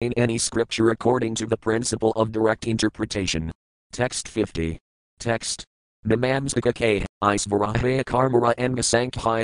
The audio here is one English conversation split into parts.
in any scripture according to the principle of direct interpretation. Text 50. Text. Mimamsaka K, Isvarahaya Karmara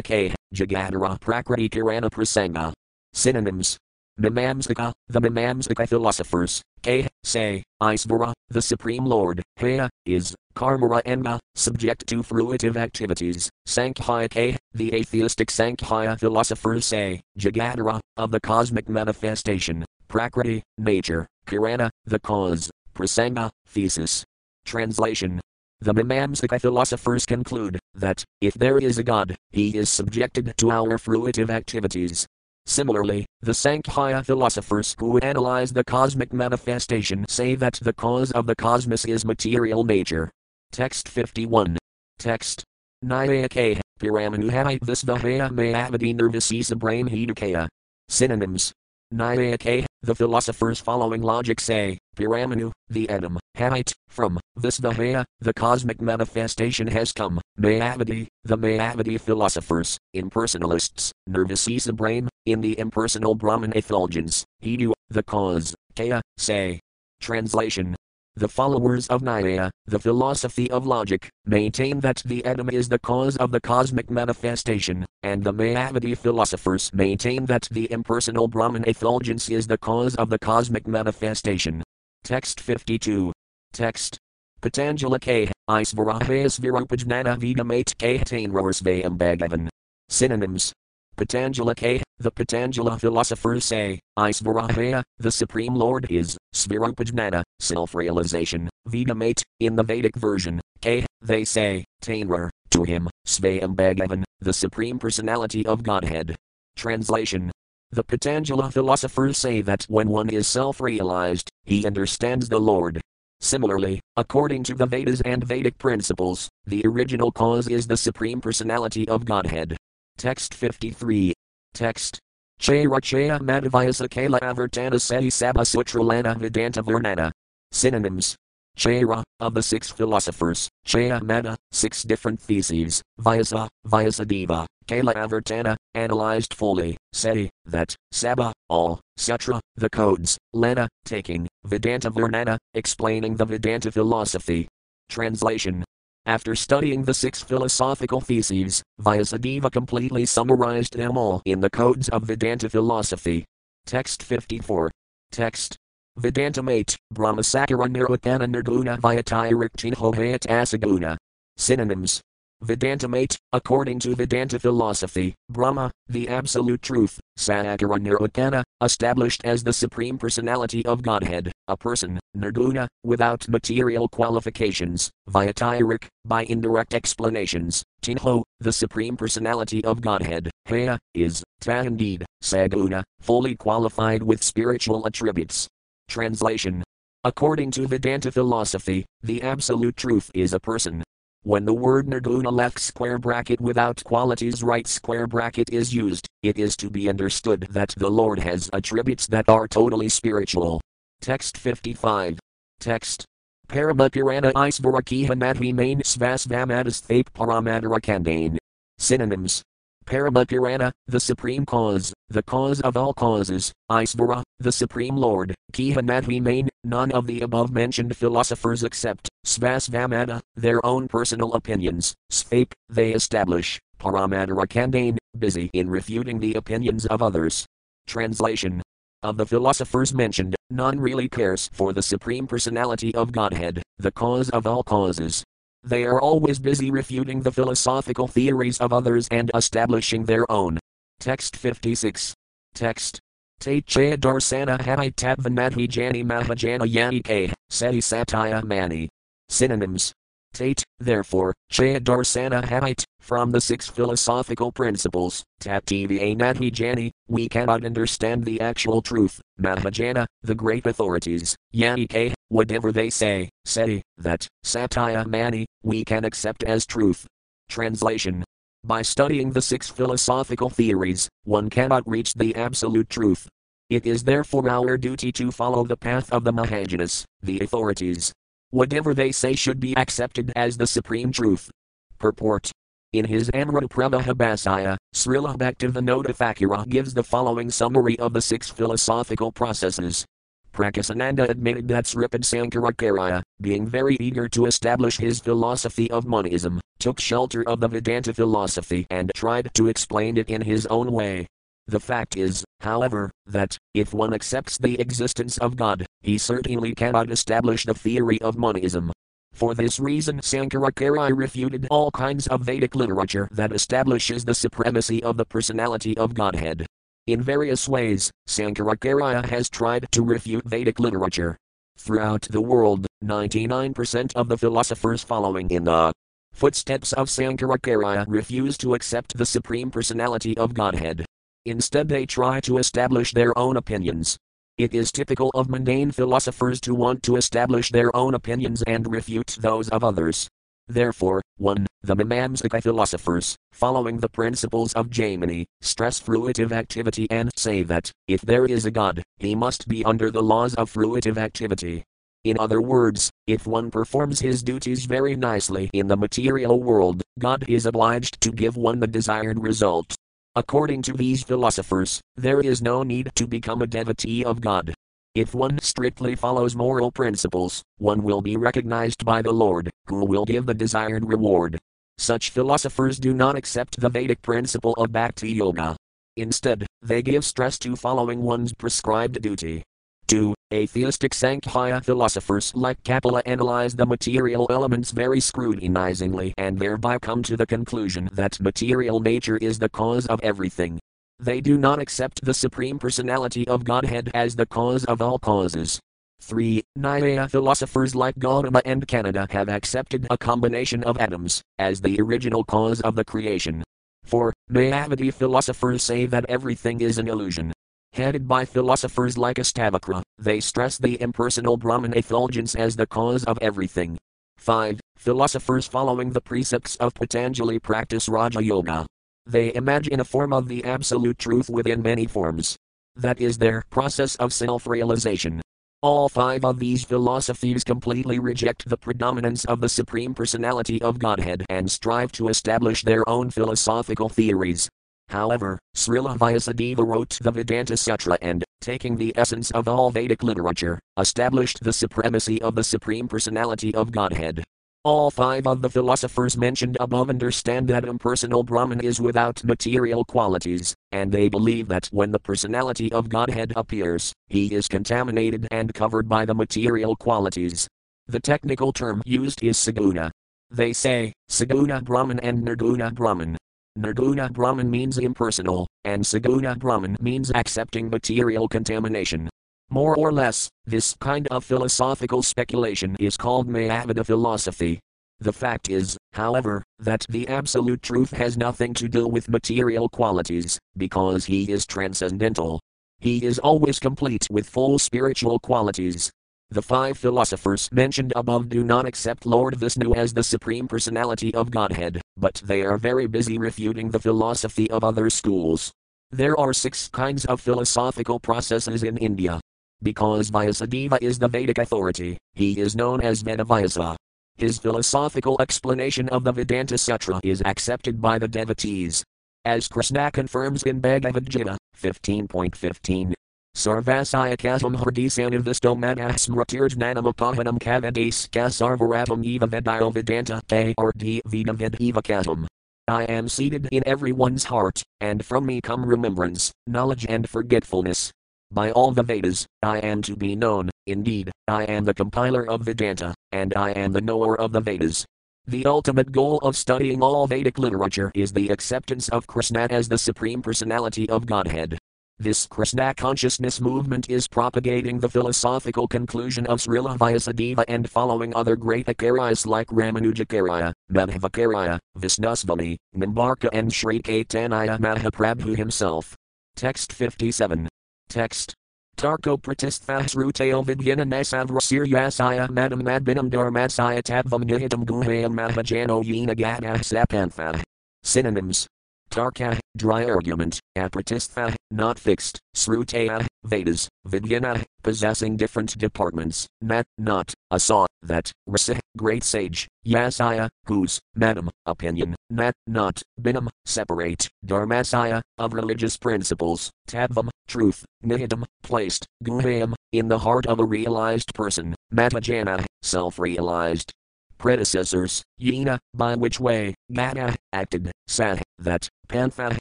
K, Jagadara Prakriti Kirana Prasanga. Synonyms. Mimamsaka, the Mimamsaka philosophers, K, say, Isvara, the Supreme Lord, Haya, is, Karmara Enga, subject to fruitive activities, Sankhya K, the atheistic Sankhya philosophers say, Jagadara, of the cosmic manifestation, Prakriti, nature, Kirana, the cause, Prasanga, thesis. Translation the Mimamsaka philosophers conclude that, if there is a God, he is subjected to our fruitive activities. Similarly, the Sankhya philosophers who analyze the cosmic manifestation say that the cause of the cosmos is material nature. Text 51. Text. Nyayake, Piramanuhai Visvahaya Mayavadi Nervasisa Brahmhidakaya. Synonyms. Nyayake, the philosophers following logic say, Piramanu, the atom, height, from, Visvahaya, the cosmic manifestation has come, Mayavadi, the Mayavadi philosophers, impersonalists, Nirvisisa Brahm, in the impersonal Brahman effulgence, Hidu, the cause, Kaya, say. Translation the followers of Nyaya, the philosophy of logic, maintain that the atom is the cause of the cosmic manifestation, and the Mayavadi philosophers maintain that the impersonal Brahman effulgence is the cause of the cosmic manifestation. Text 52. Text. Patanjala K. Isvarahayas Virupajnana Vidamate K. Tainrorsvayam Bhagavan. Synonyms Patanjala K. The Patanjala philosophers say, Isvarahaya, the Supreme Lord is, Svirupajnana, self realization, Vedamate, in the Vedic version, K. They say, Tainrar, to him, Svayam Bhagavan, the Supreme Personality of Godhead. Translation The Patanjala philosophers say that when one is self realized, he understands the Lord. Similarly, according to the Vedas and Vedic principles, the original cause is the Supreme Personality of Godhead. Text 53. Text. Chaya Chaya Madhavayasa Kala Avartana Seti Sabha Sutralana Vedanta Varnana. Synonyms. Chaya, of the six philosophers, Chaya Mada, six different theses, Vyasa, Vyasadeva, Kala Avartana, analyzed fully, Seti, that, Sabha, all, Sutra, the codes, Lana, taking, Vedanta Varnana, explaining the Vedanta philosophy. Translation after studying the six philosophical theses, Vyasadeva completely summarized them all in the codes of Vedanta philosophy. Text 54. Text. Vedanta mate, Brahmasakara Nirvakana Nirguna Vyatiriktino Vayatasaguna. Synonyms Vedantamate, according to Vedanta philosophy, Brahma, the absolute truth, Sakara Nirvakana, established as the supreme personality of Godhead, a person, Nirguna, without material qualifications, via Vyatirik, by indirect explanations, Tinho, the supreme personality of Godhead, Haya, is, Ta indeed, Saguna, fully qualified with spiritual attributes. Translation. According to Vedanta philosophy, the absolute truth is a person, when the word nirguna left square bracket without qualities right square bracket is used, it is to be understood that the Lord has attributes that are totally spiritual. Text 55. Text. Paramapurana Isvarakiha Madhi Main Svasvamadas Thape Paramadara Synonyms Paramapurana, the supreme cause, the cause of all causes, Isvara, the supreme lord, Kihanadhi main, none of the above mentioned philosophers accept, Svasvamana, their own personal opinions, Svape, they establish, Paramadara busy in refuting the opinions of others. Translation of the philosophers mentioned, none really cares for the Supreme Personality of Godhead, the cause of all causes, they are always busy refuting the philosophical theories of others and establishing their own. Text 56. Text. Chaya Darsana Hai Tadvanadhi Jani Mahajana Yani K. Seti Satya Mani. Synonyms. Tate, therefore, Chaya Darsana Hait, from the six philosophical principles, Tattiva Nadhi Jani, we cannot understand the actual truth, Mahajana, the great authorities, Yanike, whatever they say, say, that, Satya Mani, we can accept as truth. Translation By studying the six philosophical theories, one cannot reach the absolute truth. It is therefore our duty to follow the path of the Mahajanas, the authorities. Whatever they say should be accepted as the supreme truth. Purport in his Amrita Pramahabhasaya, Srila Bhaktivinoda Thakura gives the following summary of the six philosophical processes. Prakasananda admitted that Sripad Sankaracharya, being very eager to establish his philosophy of monism, took shelter of the Vedanta philosophy and tried to explain it in his own way. The fact is, however, that, if one accepts the existence of God, he certainly cannot establish the theory of monism. For this reason, Sankaracharya refuted all kinds of Vedic literature that establishes the supremacy of the personality of Godhead. In various ways, Sankaracharya has tried to refute Vedic literature. Throughout the world, 99% of the philosophers following in the footsteps of Sankaracharya refuse to accept the Supreme Personality of Godhead. Instead, they try to establish their own opinions. It is typical of mundane philosophers to want to establish their own opinions and refute those of others. Therefore, 1. The Mimamsaka philosophers, following the principles of Jaimini, stress fruitive activity and say that, if there is a God, he must be under the laws of fruitive activity. In other words, if one performs his duties very nicely in the material world, God is obliged to give one the desired result. According to these philosophers, there is no need to become a devotee of God. If one strictly follows moral principles, one will be recognized by the Lord, who will give the desired reward. Such philosophers do not accept the Vedic principle of Bhakti Yoga. Instead, they give stress to following one's prescribed duty. 2. Atheistic Sankhya philosophers like Kapila analyze the material elements very scrutinizingly and thereby come to the conclusion that material nature is the cause of everything. They do not accept the Supreme Personality of Godhead as the cause of all causes. 3. Nyaya philosophers like Gautama and Kanada have accepted a combination of atoms as the original cause of the creation. 4. Mayavadi philosophers say that everything is an illusion. Headed by philosophers like Astavakra, they stress the impersonal Brahman effulgence as the cause of everything. 5. Philosophers following the precepts of Patanjali practice Raja Yoga. They imagine a form of the absolute truth within many forms. That is their process of self realization. All five of these philosophies completely reject the predominance of the Supreme Personality of Godhead and strive to establish their own philosophical theories. However, Srila Vyasadeva wrote the Vedanta Sutra and, taking the essence of all Vedic literature, established the supremacy of the Supreme Personality of Godhead. All five of the philosophers mentioned above understand that impersonal Brahman is without material qualities, and they believe that when the personality of Godhead appears, he is contaminated and covered by the material qualities. The technical term used is saguna. They say, saguna Brahman and nirguna Brahman. Nirguna Brahman means impersonal, and saguna Brahman means accepting material contamination. More or less, this kind of philosophical speculation is called Mayavada philosophy. The fact is, however, that the absolute truth has nothing to do with material qualities, because he is transcendental. He is always complete with full spiritual qualities. The five philosophers mentioned above do not accept Lord Vishnu as the Supreme Personality of Godhead, but they are very busy refuting the philosophy of other schools. There are six kinds of philosophical processes in India. Because Vyasadeva is the Vedic authority, he is known as Vedavyasa. His philosophical explanation of the Vedanta Sutra is accepted by the devotees. As Krishna confirms in Bhagavad Gita 15.15. Sarvasayakasam hrdisanavisto madah smratirjnanamapahanam kavadis kasarvaratam eva vedio vedanta k or d vedam ved evakatam. I am seated in everyone's heart, and from me come remembrance, knowledge, and forgetfulness. By all the Vedas, I am to be known, indeed, I am the compiler of Vedanta, and I am the knower of the Vedas. The ultimate goal of studying all Vedic literature is the acceptance of Krishna as the Supreme Personality of Godhead. This Krishna consciousness movement is propagating the philosophical conclusion of Srila Vyasadeva and following other great acharyas like Ramanujacharya, Madhvacharya, Visnusvami, Nimbarka and Sri Caitanya Mahaprabhu himself. Text 57. Text. Tarko pratisthasruteo vidyana nasavrasiryasaya madam madbinam dharmasaya tadvam nihitam guhayam mahajano yena gadah sapantha. Synonyms. Tarka, dry argument, apratistha, not fixed, srutaya, Vedas, vidyana, possessing different departments, nat, not, asa, that, rasa, great sage, yasaya, whose, madam, opinion, nat, not, binam, separate, dharmasaya, of religious principles, tadvam, truth, nihidam, placed, guhayam, in the heart of a realized person, Mahajana, self realized. Predecessors, Yena, by which way, Gata, acted, Sat, that, Pantha,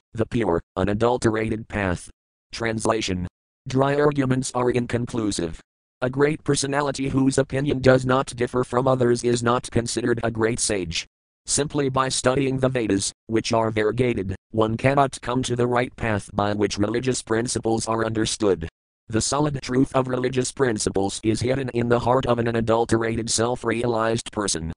the pure, unadulterated path. Translation Dry arguments are inconclusive. A great personality whose opinion does not differ from others is not considered a great sage. Simply by studying the Vedas, which are variegated, one cannot come to the right path by which religious principles are understood. The solid truth of religious principles is hidden in the heart of an unadulterated self realized person.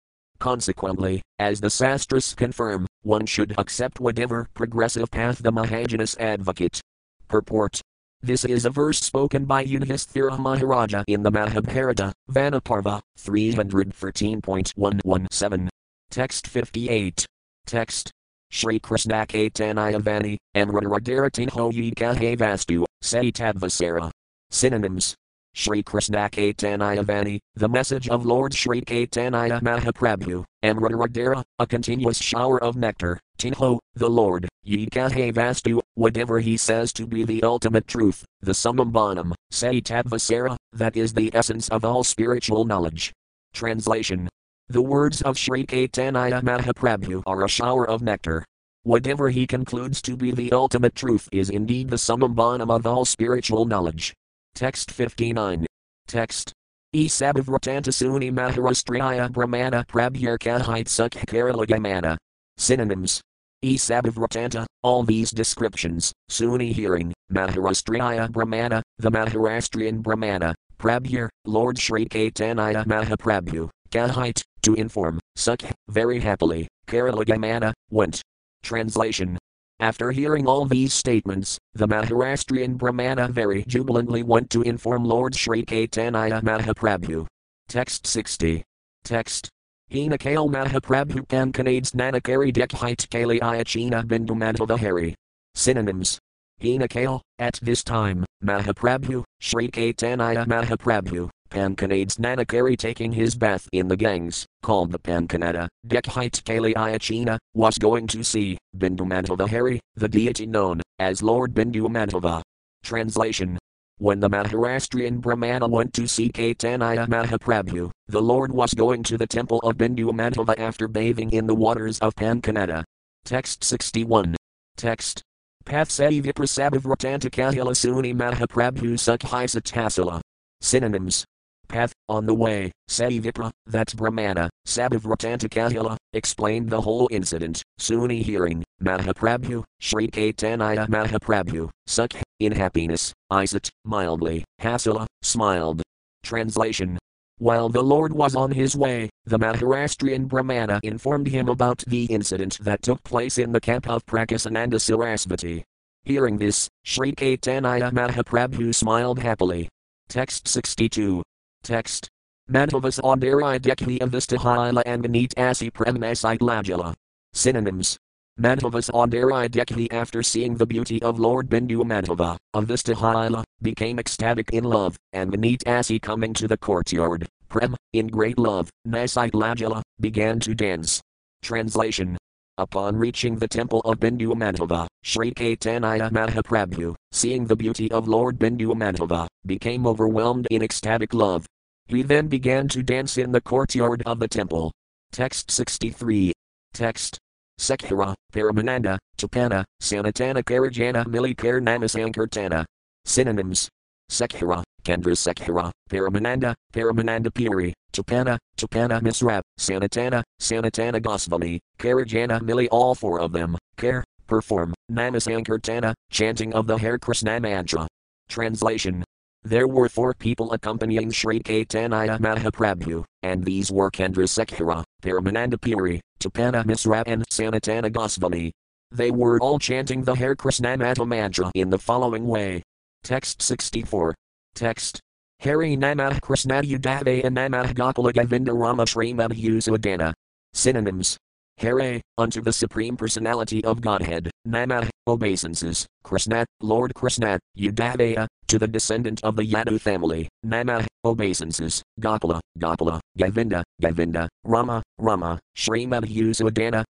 Consequently, as the Sastras confirm, one should accept whatever progressive path the Mahajanas advocate. Purport this is a verse spoken by Yudhisthira Maharaja in the Mahabharata, Vanaparva, 313.117. Text 58. Text. Shri Krishna Caitanya Vani, Amradaratin Hoyi Kahe Vastu, Saitadvasara. Synonyms. Shri Krishna Caitanya Vani, the message of Lord Shri Caitanya Mahaprabhu, Amradara, a continuous shower of nectar, Tinho, the Lord, Yikahe Vastu, whatever he says to be the ultimate truth, the summum bonum, Saitadvasara, that is the essence of all spiritual knowledge. Translation The words of Sri Caitanya Mahaprabhu are a shower of nectar. Whatever he concludes to be the ultimate truth is indeed the summum bonum of all spiritual knowledge. Text 59. Text. Esabhavratantasuni Maharastriya Brahmana Prabhyar Kahit Sukh Synonyms. Esabhavratanta, all these descriptions, Suni hearing, Maharastriya Brahmana, the Maharashtrian Brahmana, Prabhyar, Lord Sri Caitanya Mahaprabhu, Kahit, to inform, Sukh, very happily, Karalagamana, went. Translation after hearing all these statements, the Maharashtrian Brahmana very jubilantly went to inform Lord Sri Caitanya Mahaprabhu. Text 60. Text. Hinakale Mahaprabhu Kankanades Nanakari Dekhite Kali Iachina Bindumadhavahari. Synonyms. Hinakale, at this time, Mahaprabhu, Sri Caitanya Mahaprabhu, Pankanades Nanakari taking his bath in the Ganges, called the Pankanada, Dekhite Kali Iachina, was going to see Bindumadhavahari, the deity known as Lord Bindumadhava. Translation when the Maharashtrian Brahmana went to see Caitanya Mahaprabhu, the Lord was going to the temple of Bindumadhava after bathing in the waters of Pankanada. Text 61. Text. Pathsai Viprasabhavratantakahala Suni Mahaprabhu Sukhisat Synonyms path, on the way, Savipra, that's Brahmana, Sabhavratantakahila, explained the whole incident, Suni hearing, Mahaprabhu, Sri Caitanya Mahaprabhu, Sukh, in happiness, Isat, mildly, Hasila, smiled. Translation while the Lord was on his way, the Maharashtrian Brahmana informed him about the incident that took place in the camp of Prakasananda Sarasvati. Hearing this, Sri Caitanya Mahaprabhu smiled happily. Text 62. Text. Madhavas Audari Dekhi Avistahila Anganit Asi Premasite Lajala. Synonyms. Madhavas Audari Dekhi after seeing the beauty of Lord Bindu Madhava, Avistahila, became ecstatic in love, and Manit Asi coming to the courtyard, Prem, in great love, Nasite Lajala, began to dance. Translation. Upon reaching the temple of Bindu Madhava, Sri Caitanya Mahaprabhu, seeing the beauty of Lord Bindu Madhava, became overwhelmed in ecstatic love, he then began to dance in the courtyard of the temple. Text 63. Text. Sekhara, Paramananda, Chapana, Sanatana Karajana Milikar Namasankirtana. Synonyms. Sekhara, Chandrasekhara, Paramananda, Paramananda Puri, Chapana, Tapana Misrap, Sanatana, Sanatana Gosvami, Karajana Mili all four of them, care, perform, Namasankirtana, chanting of the Hare Krishna mantra. Translation there were four people accompanying Sri Caitanya Mahaprabhu, and these were Chandrasekhara, Paramananda Puri, Tapana Misra and Sanatana Gosvami. They were all chanting the Hare Krishnamata mantra in the following way. Text 64. Text. Hari Namah Krishna Udave Namah Gopala Govinda Rama Sri Madhusudana. Synonyms. Hare, unto the Supreme Personality of Godhead, Namah, obeisances, Krishna, Lord Krishna, Yudavaya, to the descendant of the Yadu family, Namah, obeisances, Gopala, Gopala, Govinda, Govinda, Rama, Rama, Sri Madhusudana.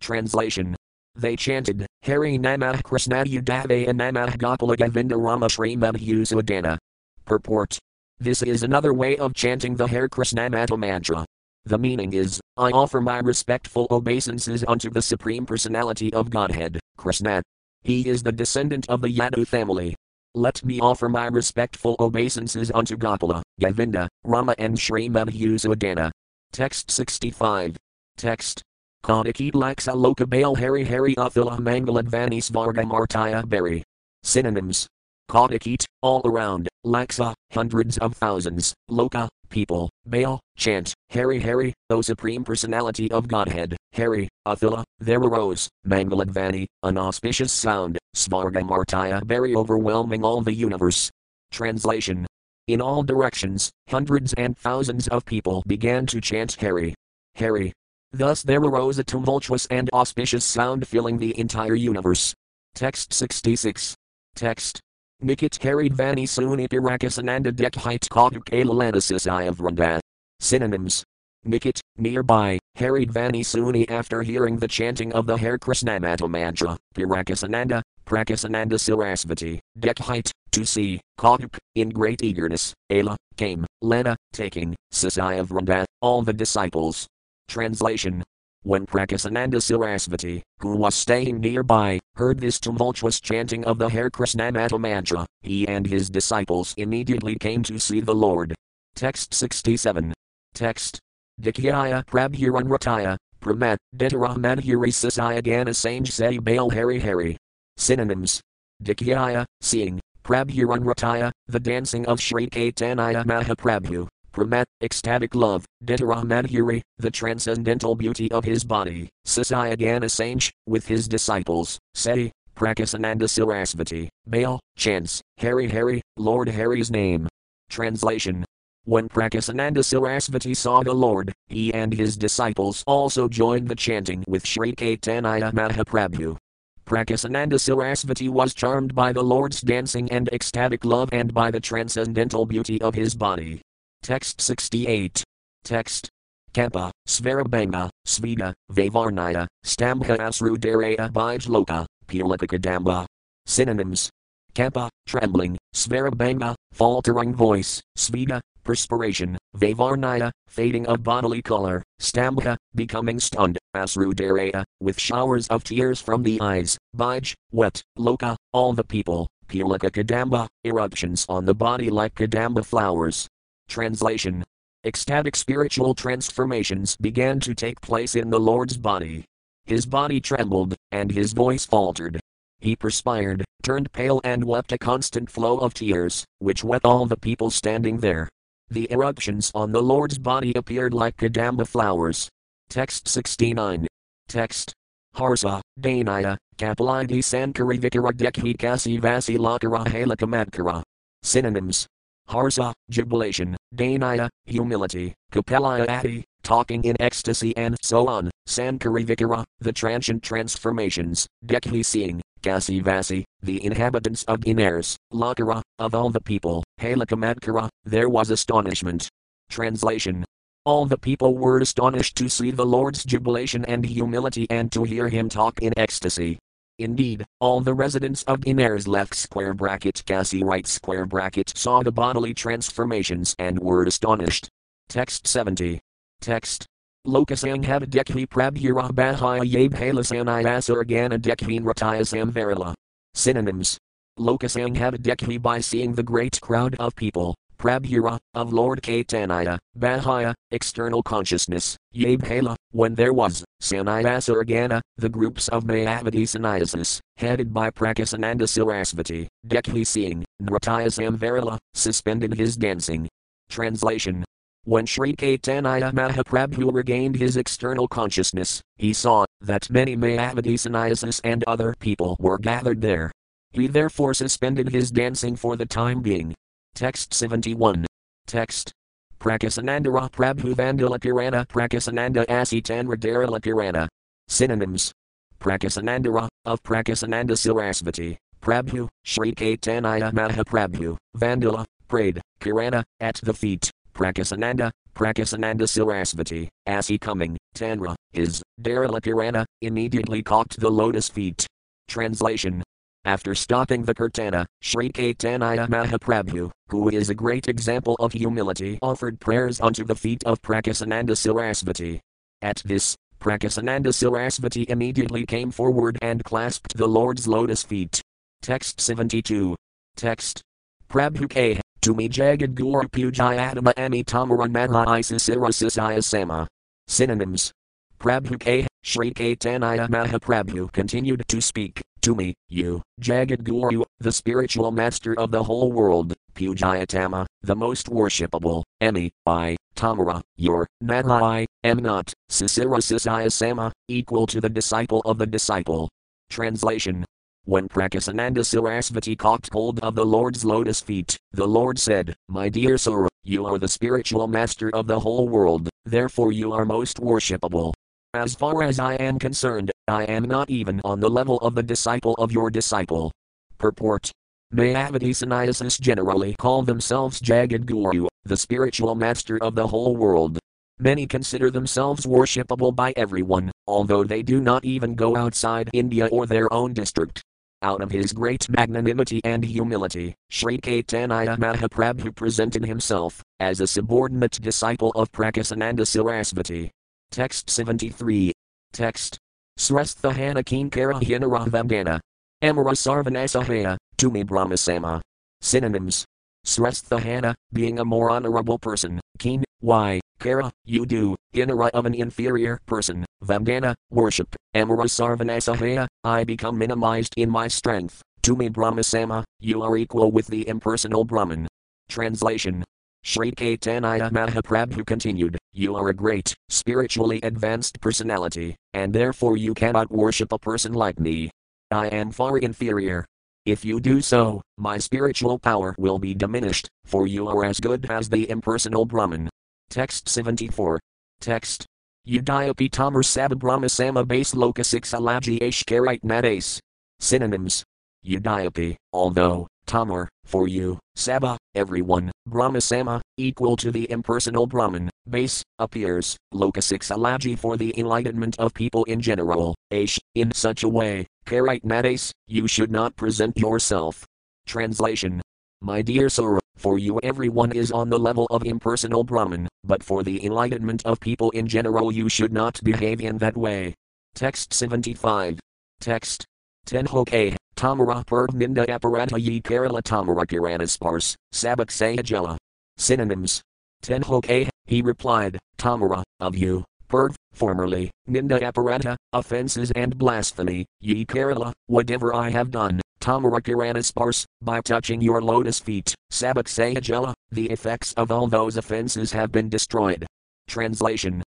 Translation They chanted, Hari Namah Krishna and Namah Gopala Govinda Rama Shri Madhusudana. Purport. This is another way of chanting the Hare Krishna Mata mantra. The meaning is, I offer my respectful obeisances unto the Supreme Personality of Godhead, Krishna. He is the descendant of the Yadu family. Let me offer my respectful obeisances unto Gopala, Govinda, Rama and Sri Madhusudana. Text 65. Text. Kadakit Laksa Loka Bale Hari Hari Athila Mangaladvani Svarga Martaya Berry. Synonyms. Kadakit, all around, Laksa, hundreds of thousands, Loka, people, Baal, chant, Hari Hari, O Supreme Personality of Godhead, Hari, Athila, there arose, Mangaladvani, an auspicious sound, Svarga Martaya Berry overwhelming all the universe. Translation. In all directions, hundreds and thousands of people began to chant Hari. Hari. Thus there arose a tumultuous and auspicious sound filling the entire universe. Text 66. Text. Nikit carried Vani Suni Pirakasananda Dekhite of Randa. Synonyms. Nikit, nearby, Harid Vani Suni after hearing the chanting of the Hare Krishnamata mantra, Pirakasananda, Prakasananda Sarasvati, Dekhite, to see, Kaduk, in great eagerness, Ala, came, Lana, taking, Sasai of Randa, all the disciples. Translation when Prakasananda Sarasvati, who was staying nearby, heard this tumultuous chanting of the Hare Krishnamata mantra, he and his disciples immediately came to see the Lord. Text 67. Text. Dikyaya Prabhuranrataya, Pramet, Detara Manhiri Sasaya Gana Sange Se Hari Hari. Synonyms. Dikyaya, seeing, Prabhuranrataya, the dancing of Sri Caitanya Mahaprabhu, Pramet, ecstatic love, Ditaramadhuri, the transcendental beauty of his body, Sasayagana Sange, with his disciples, Seti, Prakasananda Sarasvati, Baal, chants, Hari Hari, Lord Hari's name. Translation When Prakasananda Sarasvati saw the Lord, he and his disciples also joined the chanting with Sri Caitanya Mahaprabhu. Prakasananda Sarasvati was charmed by the Lord's dancing and ecstatic love and by the transcendental beauty of his body. Text 68. Text. Kampa, Svarabanga, Svita, Vavarnaya, Stambha Asrudaraya Bijloka, Pilakakadamba. Synonyms. Kampa, trembling, Svarabanga, faltering voice, Svita, perspiration, Vavarnaya, fading of bodily color, Stambha, becoming stunned, Asrudaraya, with showers of tears from the eyes, Bij, wet, Loka, all the people, Pilaka Kadamba, eruptions on the body like Kadamba flowers. Translation Ecstatic spiritual transformations began to take place in the Lord's body. His body trembled, and his voice faltered. He perspired, turned pale, and wept a constant flow of tears, which wet all the people standing there. The eruptions on the Lord's body appeared like Kadamba flowers. Text 69. Text. Harsa, Danaya, Kapalidi Sankari Vikara Dekhi Kasi Vasi Lakara Halakamadkara. Synonyms Harsa, jubilation, Danaya, humility, Kapalaya Adi, talking in ecstasy and so on, Sankarivikara, the transient transformations, Dekhi seeing, Kasivasi, the inhabitants of Benares, Lakara, of all the people, Halakamadkara, there was astonishment. Translation all the people were astonished to see the Lord's jubilation and humility and to hear him talk in ecstasy. Indeed, all the residents of Benares left square bracket Kasi right square bracket saw the bodily transformations and were astonished. Text 70. Text. Lokasang Havadekhi Prabhura Bahaya Yab Halasanai Asargana Dekhin Ratayasam Varila. Synonyms. Lokasang Havadekhi by seeing the great crowd of people, Prabhura, of Lord Caitanya, Bahaya, external consciousness, Yabhala, when there was, Sannyasargana, the groups of Mayavadi sannyasis, headed by Prakasananda Sarasvati, Dekhi seeing, Nratayasam Varila, suspended his dancing. Translation when Sri Caitanya Mahaprabhu regained his external consciousness, he saw that many Mayavadi sannyasis and other people were gathered there. He therefore suspended his dancing for the time being, Text 71. Text. Prakasanandara Prabhu Vandala Purana Prakasananda Asitanra Darala Purana. Synonyms. Prakasanandara, of Prakasananda Sarasvati, Prabhu, Sri Caitanya Mahaprabhu, Vandala, prayed, Purana, at the feet, Prakasananda, Prakasananda Sarasvati, as he coming, Tanra, his, Daralapurana, immediately caught the lotus feet. Translation after stopping the Kirtana, Sri Caitanya Mahaprabhu, who is a great example of humility, offered prayers unto the feet of Prakasananda Sarasvati. At this, Prakasananda Sarasvati immediately came forward and clasped the Lord's lotus feet. Text 72. Text. Prabhu K. To me Jagad Guru Pujayatama Ami Tamaran Maha. Synonyms. Prabhu K. Sri Caitanya Mahaprabhu continued to speak to me, you, Jagat Guru, the spiritual master of the whole world, Pujayatama, the most worshipable, Emi, I, Tamara, your, I, am not, Sisira Sisaya Sama, equal to the disciple of the disciple. Translation when Prakasananda Sarasvati caught hold of the Lord's lotus feet, the Lord said, My dear sir, you are the spiritual master of the whole world, therefore you are most worshipable. As far as I am concerned, I am not even on the level of the disciple of your disciple. Purport Mayavadi sannyasis generally call themselves Jagad Guru, the spiritual master of the whole world. Many consider themselves worshipable by everyone, although they do not even go outside India or their own district. Out of his great magnanimity and humility, Sri Caitanya Mahaprabhu presented himself as a subordinate disciple of Prakasananda Sarasvati. Text 73. Text. Srasthahana Kinkara Hinaravamdana. Amara Sarvanasahaya, Tumi Brahmasama. Synonyms. Srasthahana, being a more honorable person, Keen, why, Kara, you do, Hinara of an inferior person, Vamdana, worship, Amara Sarvanasahaya, I become minimized in my strength, Tumi Brahmasama, you are equal with the impersonal Brahman. Translation Sri Caitanya Mahaprabhu continued, You are a great, spiritually advanced personality, and therefore you cannot worship a person like me. I am far inferior. If you do so, my spiritual power will be diminished, for you are as good as the impersonal Brahman. Text 74. Text. Udayapi Tamar Sababrahma Sama Base Loka 6 Alaji Ashkarite Nades. Synonyms. Udayapi, although, Tamar, for you, Saba, everyone, Brahmasama, equal to the impersonal Brahman, base, appears, Lokasiksalaji for the enlightenment of people in general, Aish, in such a way, Karite Nades, you should not present yourself. Translation My dear Sura, for you everyone is on the level of impersonal Brahman, but for the enlightenment of people in general you should not behave in that way. Text 75. Text. Tenhoke, Tamara Aparata Ye Kerala Tamara Kiranaspars, Sabak Sayajala. Synonyms. Tenhoke, he replied, Tamara, of you, Purg, formerly, Ninda Aparata, offenses and blasphemy, Ye Kerala, whatever I have done, Tamara Kiranaspars, by touching your lotus feet, Sabak Sayajala, the effects of all those offenses have been destroyed. Translation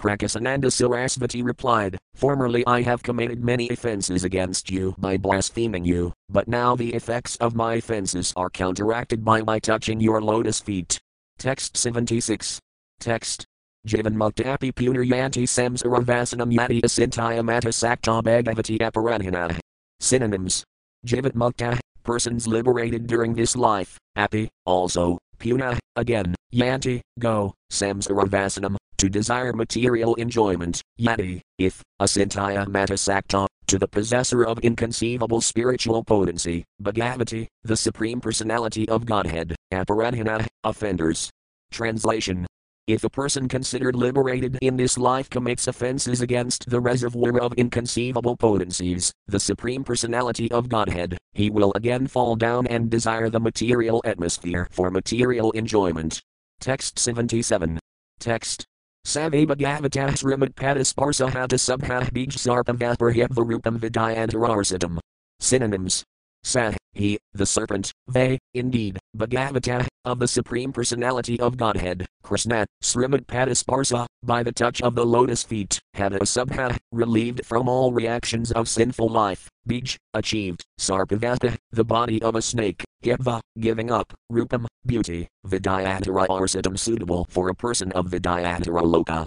Prakasananda Sarasvati replied, Formerly I have committed many offenses against you by blaspheming you, but now the effects of my offenses are counteracted by my touching your lotus feet. Text 76. Text. Jivan Muktapi Punaryanti Samsara Vasanam Yati Asintaya Mata Sakta Bhagavati Aparadhana. Synonyms. Jivat Mukta, persons liberated during this life, Api, also, Puna, again, Yanti, go, Samsara Vasanam, to desire material enjoyment, yati, if, asintaya matasakta, to the possessor of inconceivable spiritual potency, Bhagavati, the Supreme Personality of Godhead, Aparadhana, offenders. Translation if a person considered liberated in this life commits offenses against the reservoir of inconceivable potencies, the Supreme Personality of Godhead, he will again fall down and desire the material atmosphere for material enjoyment. Text 77. Text. Savabhagavatas Ramatpadas Parsahata Subhah Bij Sarpavaparhyabvarupam Vidayantararsitam. Synonyms. Sah, he, the serpent, they, indeed, Bhagavata, of the Supreme Personality of Godhead, Krishna, Srimad Padasparsa, by the touch of the lotus feet, had a subha, relieved from all reactions of sinful life, Bij, achieved, Sarpavata, the body of a snake, Yeva, giving up, Rupam, beauty, Vidyadhara arsitam suitable for a person of Vidyadhara loka.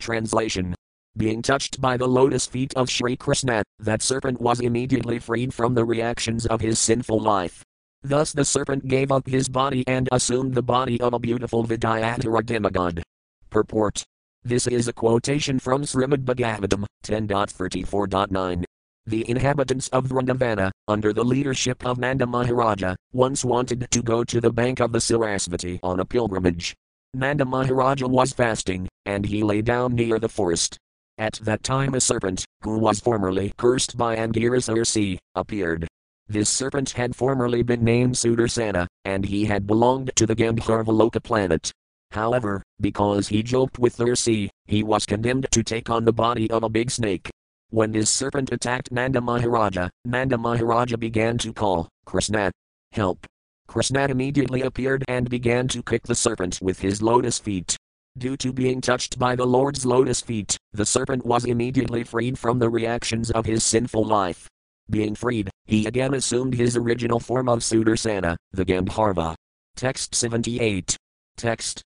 Translation being touched by the lotus feet of Sri Krishna, that serpent was immediately freed from the reactions of his sinful life. Thus the serpent gave up his body and assumed the body of a beautiful Vidyadhara demigod. Purport. This is a quotation from Srimad Bhagavatam 10.34.9. The inhabitants of Vrindavana, under the leadership of Nanda Maharaja, once wanted to go to the bank of the Sarasvati on a pilgrimage. Nanda Maharaja was fasting, and he lay down near the forest. At that time, a serpent, who was formerly cursed by Angirasa Rishi, appeared. This serpent had formerly been named Sudarsana, and he had belonged to the Gandharvaloka planet. However, because he joked with Rishi, he was condemned to take on the body of a big snake. When this serpent attacked Nanda Maharaja, Nanda Maharaja began to call, Krishna, help. Krishna immediately appeared and began to kick the serpent with his lotus feet. Due to being touched by the Lord's lotus feet, the serpent was immediately freed from the reactions of his sinful life. Being freed, he again assumed his original form of Sudarsana, the Gandharva. Text 78. Text.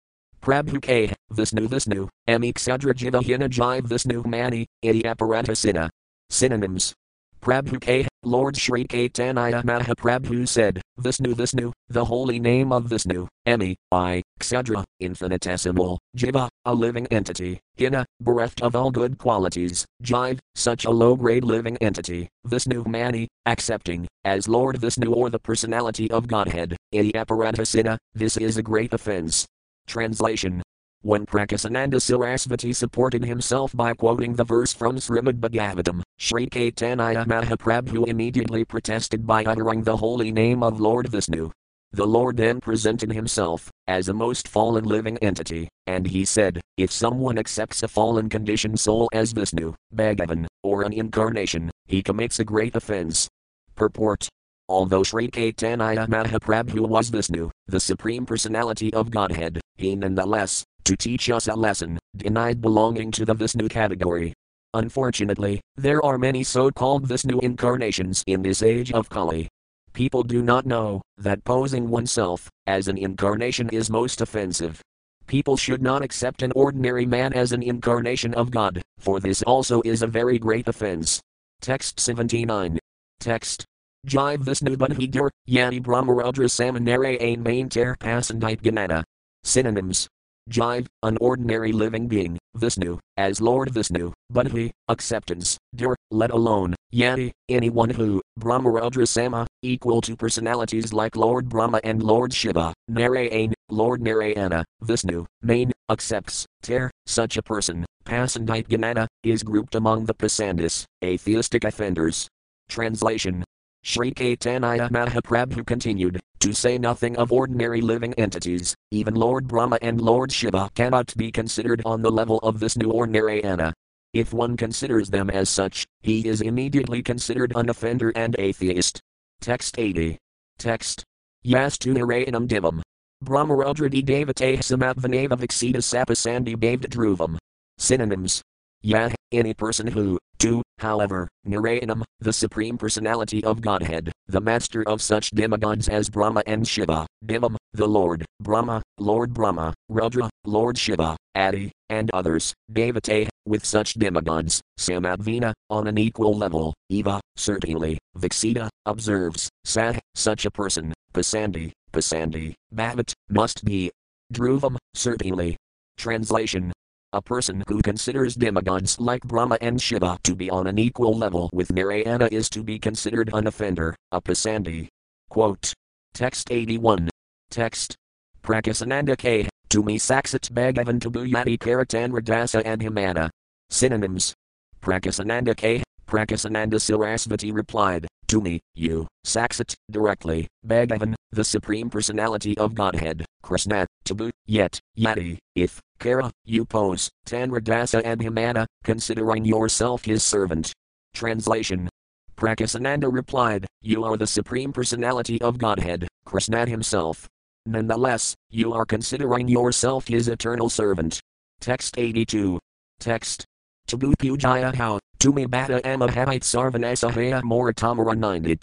Prabhu K. Visnu Visnu, Amiksadra Jiva Hina Jive Visnu Mani, Idyaparata Synonyms. Prabhu K. Lord Sri Caitanya Mahaprabhu said, Visnu Visnu, the holy name of Visnu, Emi, I, Ksadra, infinitesimal, Jiva, a living entity, Hina, bereft of all good qualities, Jive, such a low grade living entity, Visnu Mani, accepting, as Lord Visnu or the personality of Godhead, Idyaparata this is a great offense. Translation when Prakasananda Sarasvati supported himself by quoting the verse from Srimad Bhagavatam, Sri Caitanya Mahaprabhu immediately protested by uttering the holy name of Lord Vishnu. The Lord then presented himself as a most fallen living entity, and he said, If someone accepts a fallen conditioned soul as Vishnu, Bhagavan, or an incarnation, he commits a great offense. Purport Although Sri Caitanya Mahaprabhu was Vishnu, the Supreme Personality of Godhead, he nonetheless to teach us a lesson, denied belonging to the Vishnu category. Unfortunately, there are many so called Vishnu incarnations in this age of Kali. People do not know that posing oneself as an incarnation is most offensive. People should not accept an ordinary man as an incarnation of God, for this also is a very great offense. Text 79. Text. Jive Vishnu Bunhidur, Yani Brahmarudra Samanare Ain Main Ter Pasandite Ganana. Synonyms Jive, an ordinary living being, Vishnu, as Lord Vishnu, Budhi, acceptance, Dur, let alone, Yati, anyone who, Brahmarudra Sama, equal to personalities like Lord Brahma and Lord Shiva, Narayan, Lord Narayana, Vishnu, main, accepts, Ter, such a person, Pasandite Ganana, is grouped among the Pasandis, atheistic offenders. Translation Sri Caitanya Mahaprabhu continued, to say nothing of ordinary living entities, even Lord Brahma and Lord Shiva cannot be considered on the level of Vishnu or Narayana. If one considers them as such, he is immediately considered an offender and atheist. Text 80. Text. Yastu Narayanam Divam. Brahmarudradi Devate Samatvaneva Viksita Sapasandi Bhavd Dhruvam. Synonyms. Yah, any person who, to, however, Narayanam, the Supreme Personality of Godhead, the master of such demigods as Brahma and Shiva, Divam, the Lord, Brahma, Lord Brahma, Rudra, Lord Shiva, Adi, and others, Devate, with such demigods, Samadvina, on an equal level, Eva, certainly, Viksita, observes, Sah, such a person, Pasandi, Pasandi, Bhavat, must be. Dhruvam, certainly. Translation a person who considers demigods like Brahma and Shiva to be on an equal level with Narayana is to be considered an offender, a pasandi. Quote. Text 81. Text. Prakasananda K. To me Saksat Bhagavan Tabuyati Karatan Radasa and Himana. Synonyms. Prakasananda K. Prakasananda Sarasvati replied, To me, you, Saksat, directly, Bhagavan, the Supreme Personality of Godhead, Krishna, Tabu, yet, Yati, if, Kara, you pose, Tanradasa and Himana, considering yourself his servant. Translation Prakasananda replied, You are the Supreme Personality of Godhead, Krishna himself. Nonetheless, you are considering yourself his eternal servant. Text 82. Text. Tabu Pujaya how, Tumi Bata Amahavite Sarvanasahaya Moratamara 9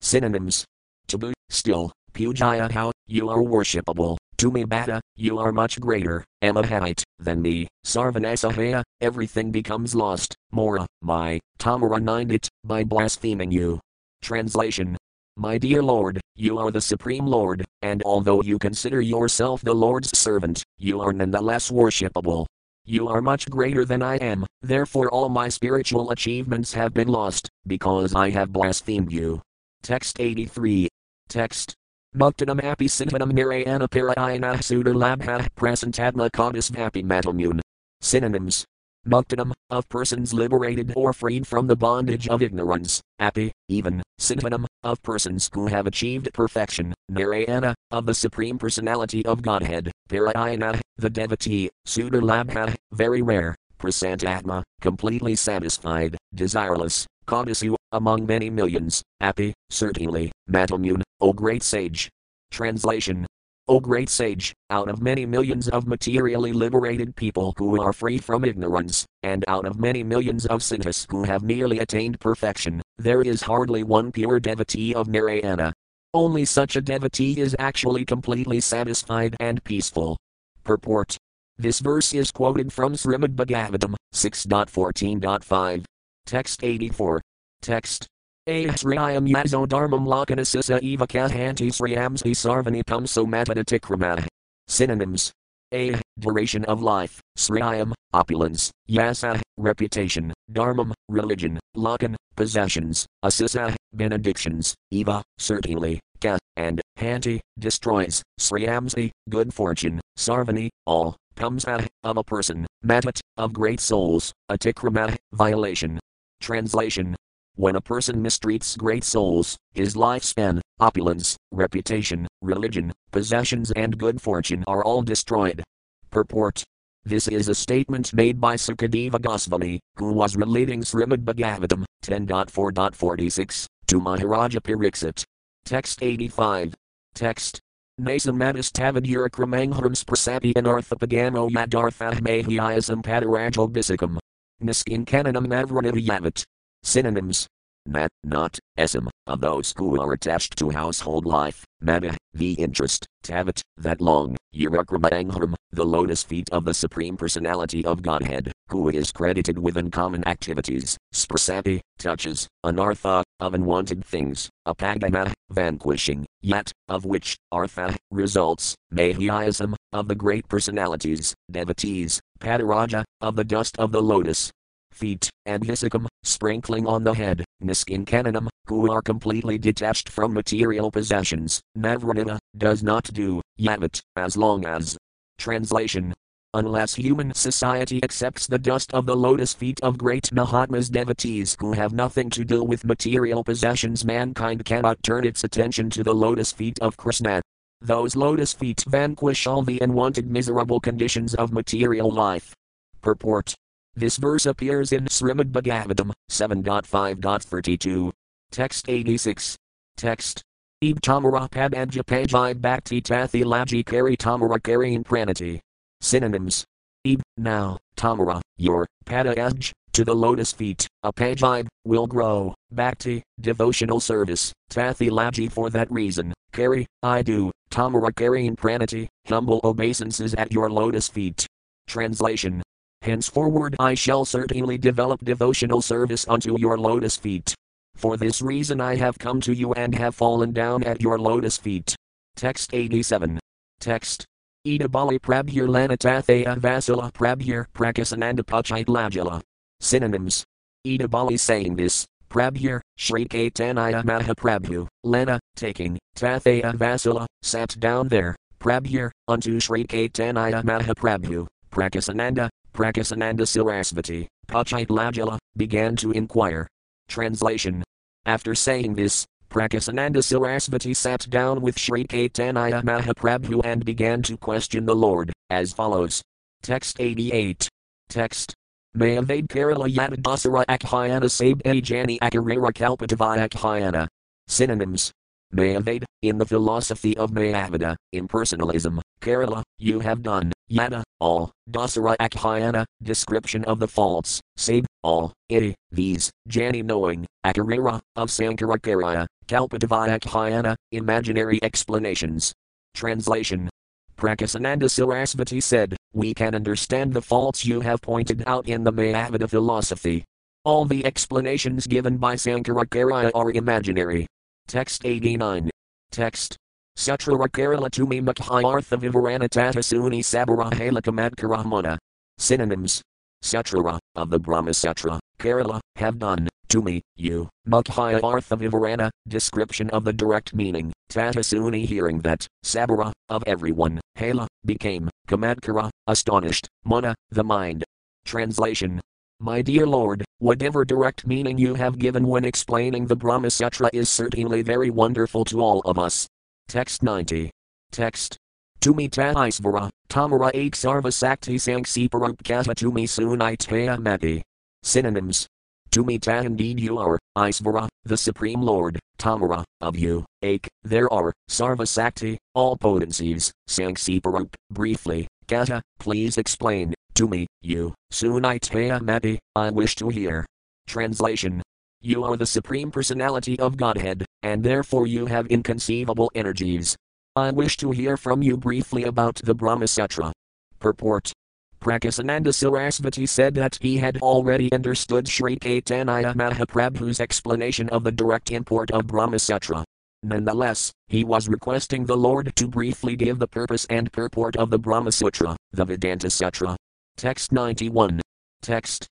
Synonyms. Tabu, still, Pujaya how, you are worshipable, to me bata, you are much greater, Amahite, than me, Sarvanasahaya, everything becomes lost, Mora, my, Tamara it, by blaspheming you. Translation My dear Lord, you are the Supreme Lord, and although you consider yourself the Lord's servant, you are nonetheless worshipable. You are much greater than I am, therefore all my spiritual achievements have been lost, because I have blasphemed you. Text 83. Text. Muktanam api sintanam nirayana parayana sudalabha prasantadma kadis vapi matamune. Synonyms. Muktanam, of persons liberated or freed from the bondage of ignorance, api, even, Sintanam, of persons who have achieved perfection, Narayana, of the Supreme Personality of Godhead, Parayana, the devotee, Sudalabha, very rare, Prasantatma, completely satisfied, desireless, Kadasu, among many millions, happy, certainly, Matamune, O great sage. Translation O great sage, out of many millions of materially liberated people who are free from ignorance, and out of many millions of siddhas who have merely attained perfection, there is hardly one pure devotee of Narayana. Only such a devotee is actually completely satisfied and peaceful. Purport This verse is quoted from Srimad Bhagavatam 6.14.5. Text 84. Text Ahsriyam yazo dharmam lakanasisa eva kahanti sriyamsi sarvani pumso matadatikramah. Synonyms. A. Duration of life, sriyam, opulence, yasa, reputation, dharmam, religion, lakan, possessions, asisa, benedictions, eva, certainly, ka, and, hanti, destroys, sriyamsi, good fortune, sarvani, all, pumsa, of a person, matat, of great souls, atikrama, violation. Translation when a person mistreats great souls, his lifespan, opulence, reputation, religion, possessions, and good fortune are all destroyed. Purport This is a statement made by Sukadeva Goswami, who was relating Srimad Bhagavatam 10.4.46 to Maharaja Pariksit. Text 85. Text. Nasamatis tavadurakramangharams prasapi anarthapagamo yadarthah mahyayasam padarajal bisikam. Niskin kananam avranitayavat. Synonyms. Nat, not, esam, of those who are attached to household life, mana, the interest, tavat, that long, Yurakramanghram, the lotus feet of the Supreme Personality of Godhead, who is credited with uncommon activities, sprasati, touches, anartha, of unwanted things, apagama, vanquishing, yet, of which, artha, results, mahyasam, of the great personalities, devotees, padaraja, of the dust of the lotus, feet, and hisakam, sprinkling on the head, niskinkananam, who are completely detached from material possessions, navranita, does not do, yavat, as long as. Translation Unless human society accepts the dust of the lotus feet of great Mahatmas devotees who have nothing to do with material possessions, mankind cannot turn its attention to the lotus feet of Krishna. Those lotus feet vanquish all the unwanted miserable conditions of material life. Purport this verse appears in Srimad Bhagavatam 7.5.32. Text 86. Text. Eb tamara padadjapajai bhakti tathi laji kari tamara karin pranati. Synonyms. Eb, now, tamara, your, padayaj, to the lotus feet, apajai, will grow, bhakti, devotional service, tathi laji for that reason, kari, I do, tamara karin pranati, humble obeisances at your lotus feet. Translation Henceforward I shall certainly develop devotional service unto your lotus feet. For this reason I have come to you and have fallen down at your lotus feet. Text 87. Text. Edabali Prabhir Lanatathaya Vasila Prabhir Prakasananda Pachait Lajala. Synonyms. Edabali saying this, Prabhir, Sri Caitanya Mahaprabhu, Lana, taking, Tathaya Vasila, sat down there, Prabhir, unto Sri Caitanya Mahaprabhu, Prakasananda, Prakasananda Sarasvati, Pachaitladjala, began to inquire. Translation. After saying this, Prakasananda Sarasvati sat down with Sri Caitanya Mahaprabhu and began to question the Lord, as follows. Text 88. Text. Mayavad Kerala Yadadasara Akhyana Sab Jani Akarira Kalpatavaya Akhyana. Synonyms. Mayavad, in the philosophy of Mayavada, impersonalism, Kerala, you have done, Yada, all, Dasara Akhyana, description of the faults, Sab, all, Iti, these, Jani knowing, Akarira, of Sankarakarya, Kalpatavaya Akhyana, imaginary explanations. Translation Prakasananda Sarasvati said, We can understand the faults you have pointed out in the Mayavada philosophy. All the explanations given by Sankaracharya are imaginary. Text 89. Text. Sutra Kerala Tumi Makhayartha Vivarana Tata Suni Sabara Halakamadkaramana. Synonyms. Sutra, of the Brahma Sutra, Kerala, have done, to me, you, Mukhya Artha Vivarana, description of the direct meaning, Tatasuni hearing that, Sabara, of everyone, Hala, became, Kamadkara, astonished, Mana, the mind. Translation. My dear Lord, whatever direct meaning you have given when explaining the Brahma Sutra is certainly very wonderful to all of us. Text 90. Text. Tumi Ta Isvara, Tamara Ek Sarva Sakti Sangsipurupkata Tumi Sunai Mati. Synonyms. Tumi Ta indeed you are, Isvara, the Supreme Lord, Tamara, of you, Ek, there are, Sarva Sakti, all potencies, Sangsiparup, briefly, Kata, please explain, to me, you, Sunaitea Mati, I wish to hear. Translation You are the Supreme Personality of Godhead, and therefore you have inconceivable energies. I wish to hear from you briefly about the Brahma Sutra. Purport Prakasananda Sarasvati said that he had already understood Sri Caitanya Mahaprabhu's explanation of the direct import of Brahma Sutra. Nonetheless, he was requesting the Lord to briefly give the purpose and purport of the Brahma Sutra, the Vedanta Sutra, Text 91. Text.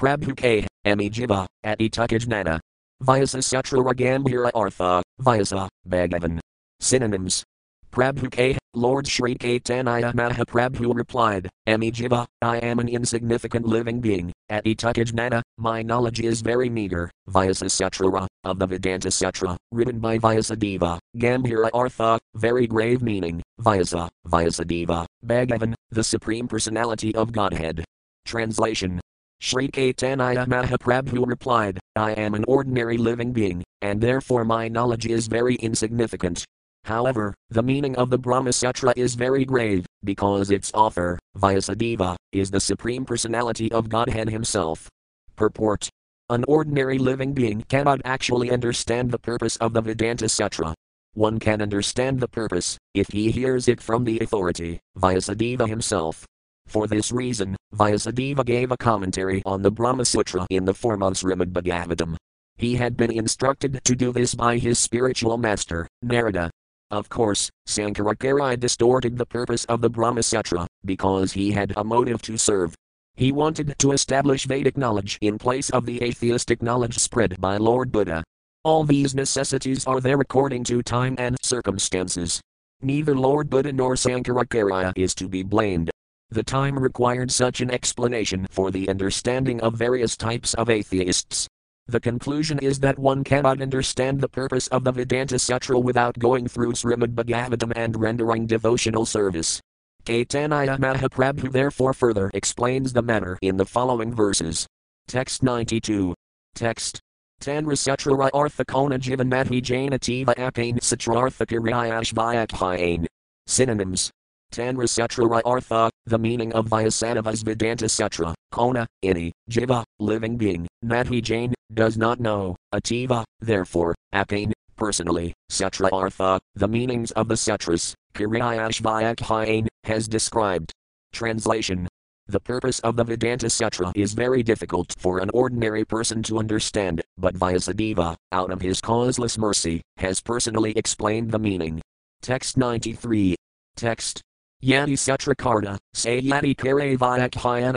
Prabhu K. Emi Jiva, Tukajnana. Vyasa Sutra Ragambhira Artha, Vyasa, Bhagavan. Synonyms. Prabhu K. Lord Sri Caitanya Mahaprabhu replied, Emi Jiva, I am an insignificant living being, Tukajnana, my knowledge is very meager, Vyasa Sutra, of the Vedanta Sutra, written by Vyasadeva, Gambhira Artha, very grave meaning, Vyasa, Vyasadeva, Bhagavan, the Supreme Personality of Godhead. Translation Sri Caitanya Mahaprabhu replied, I am an ordinary living being, and therefore my knowledge is very insignificant. However, the meaning of the Brahma Sutra is very grave, because its author, Vyasadeva, is the Supreme Personality of Godhead Himself. Purport An ordinary living being cannot actually understand the purpose of the Vedanta Sutra, one can understand the purpose, if he hears it from the authority, Vyasadeva himself. For this reason, Vyasadeva gave a commentary on the Brahma Sutra in the form of Srimad Bhagavatam. He had been instructed to do this by his spiritual master, Narada. Of course, Sankaracharya distorted the purpose of the Brahma Sutra, because he had a motive to serve. He wanted to establish Vedic knowledge in place of the atheistic knowledge spread by Lord Buddha. All these necessities are there according to time and circumstances. Neither Lord Buddha nor Sankaracharya is to be blamed. The time required such an explanation for the understanding of various types of atheists. The conclusion is that one cannot understand the purpose of the Vedanta Sutra without going through Srimad Bhagavatam and rendering devotional service. Caitanya Mahaprabhu therefore further explains the matter in the following verses. Text 92. Text Tanra Sutrara Artha Kona Jivanmadhi Jainativa Apane Satrartha Kiryashvayakhyane. Synonyms. Tanra Sutrara Artha, the meaning of Vyasadevas Vedanta Sutra, Kona, any, Jiva, living being, Madhi Jain, does not know, Ativa, therefore, Apane, personally, Sutra Artha, the meanings of the sutras, Kiryashvayakhyane, has described. Translation the purpose of the Vedanta Sutra is very difficult for an ordinary person to understand, but Vyasadeva, out of his causeless mercy, has personally explained the meaning. Text 93. Text. Yati Sutra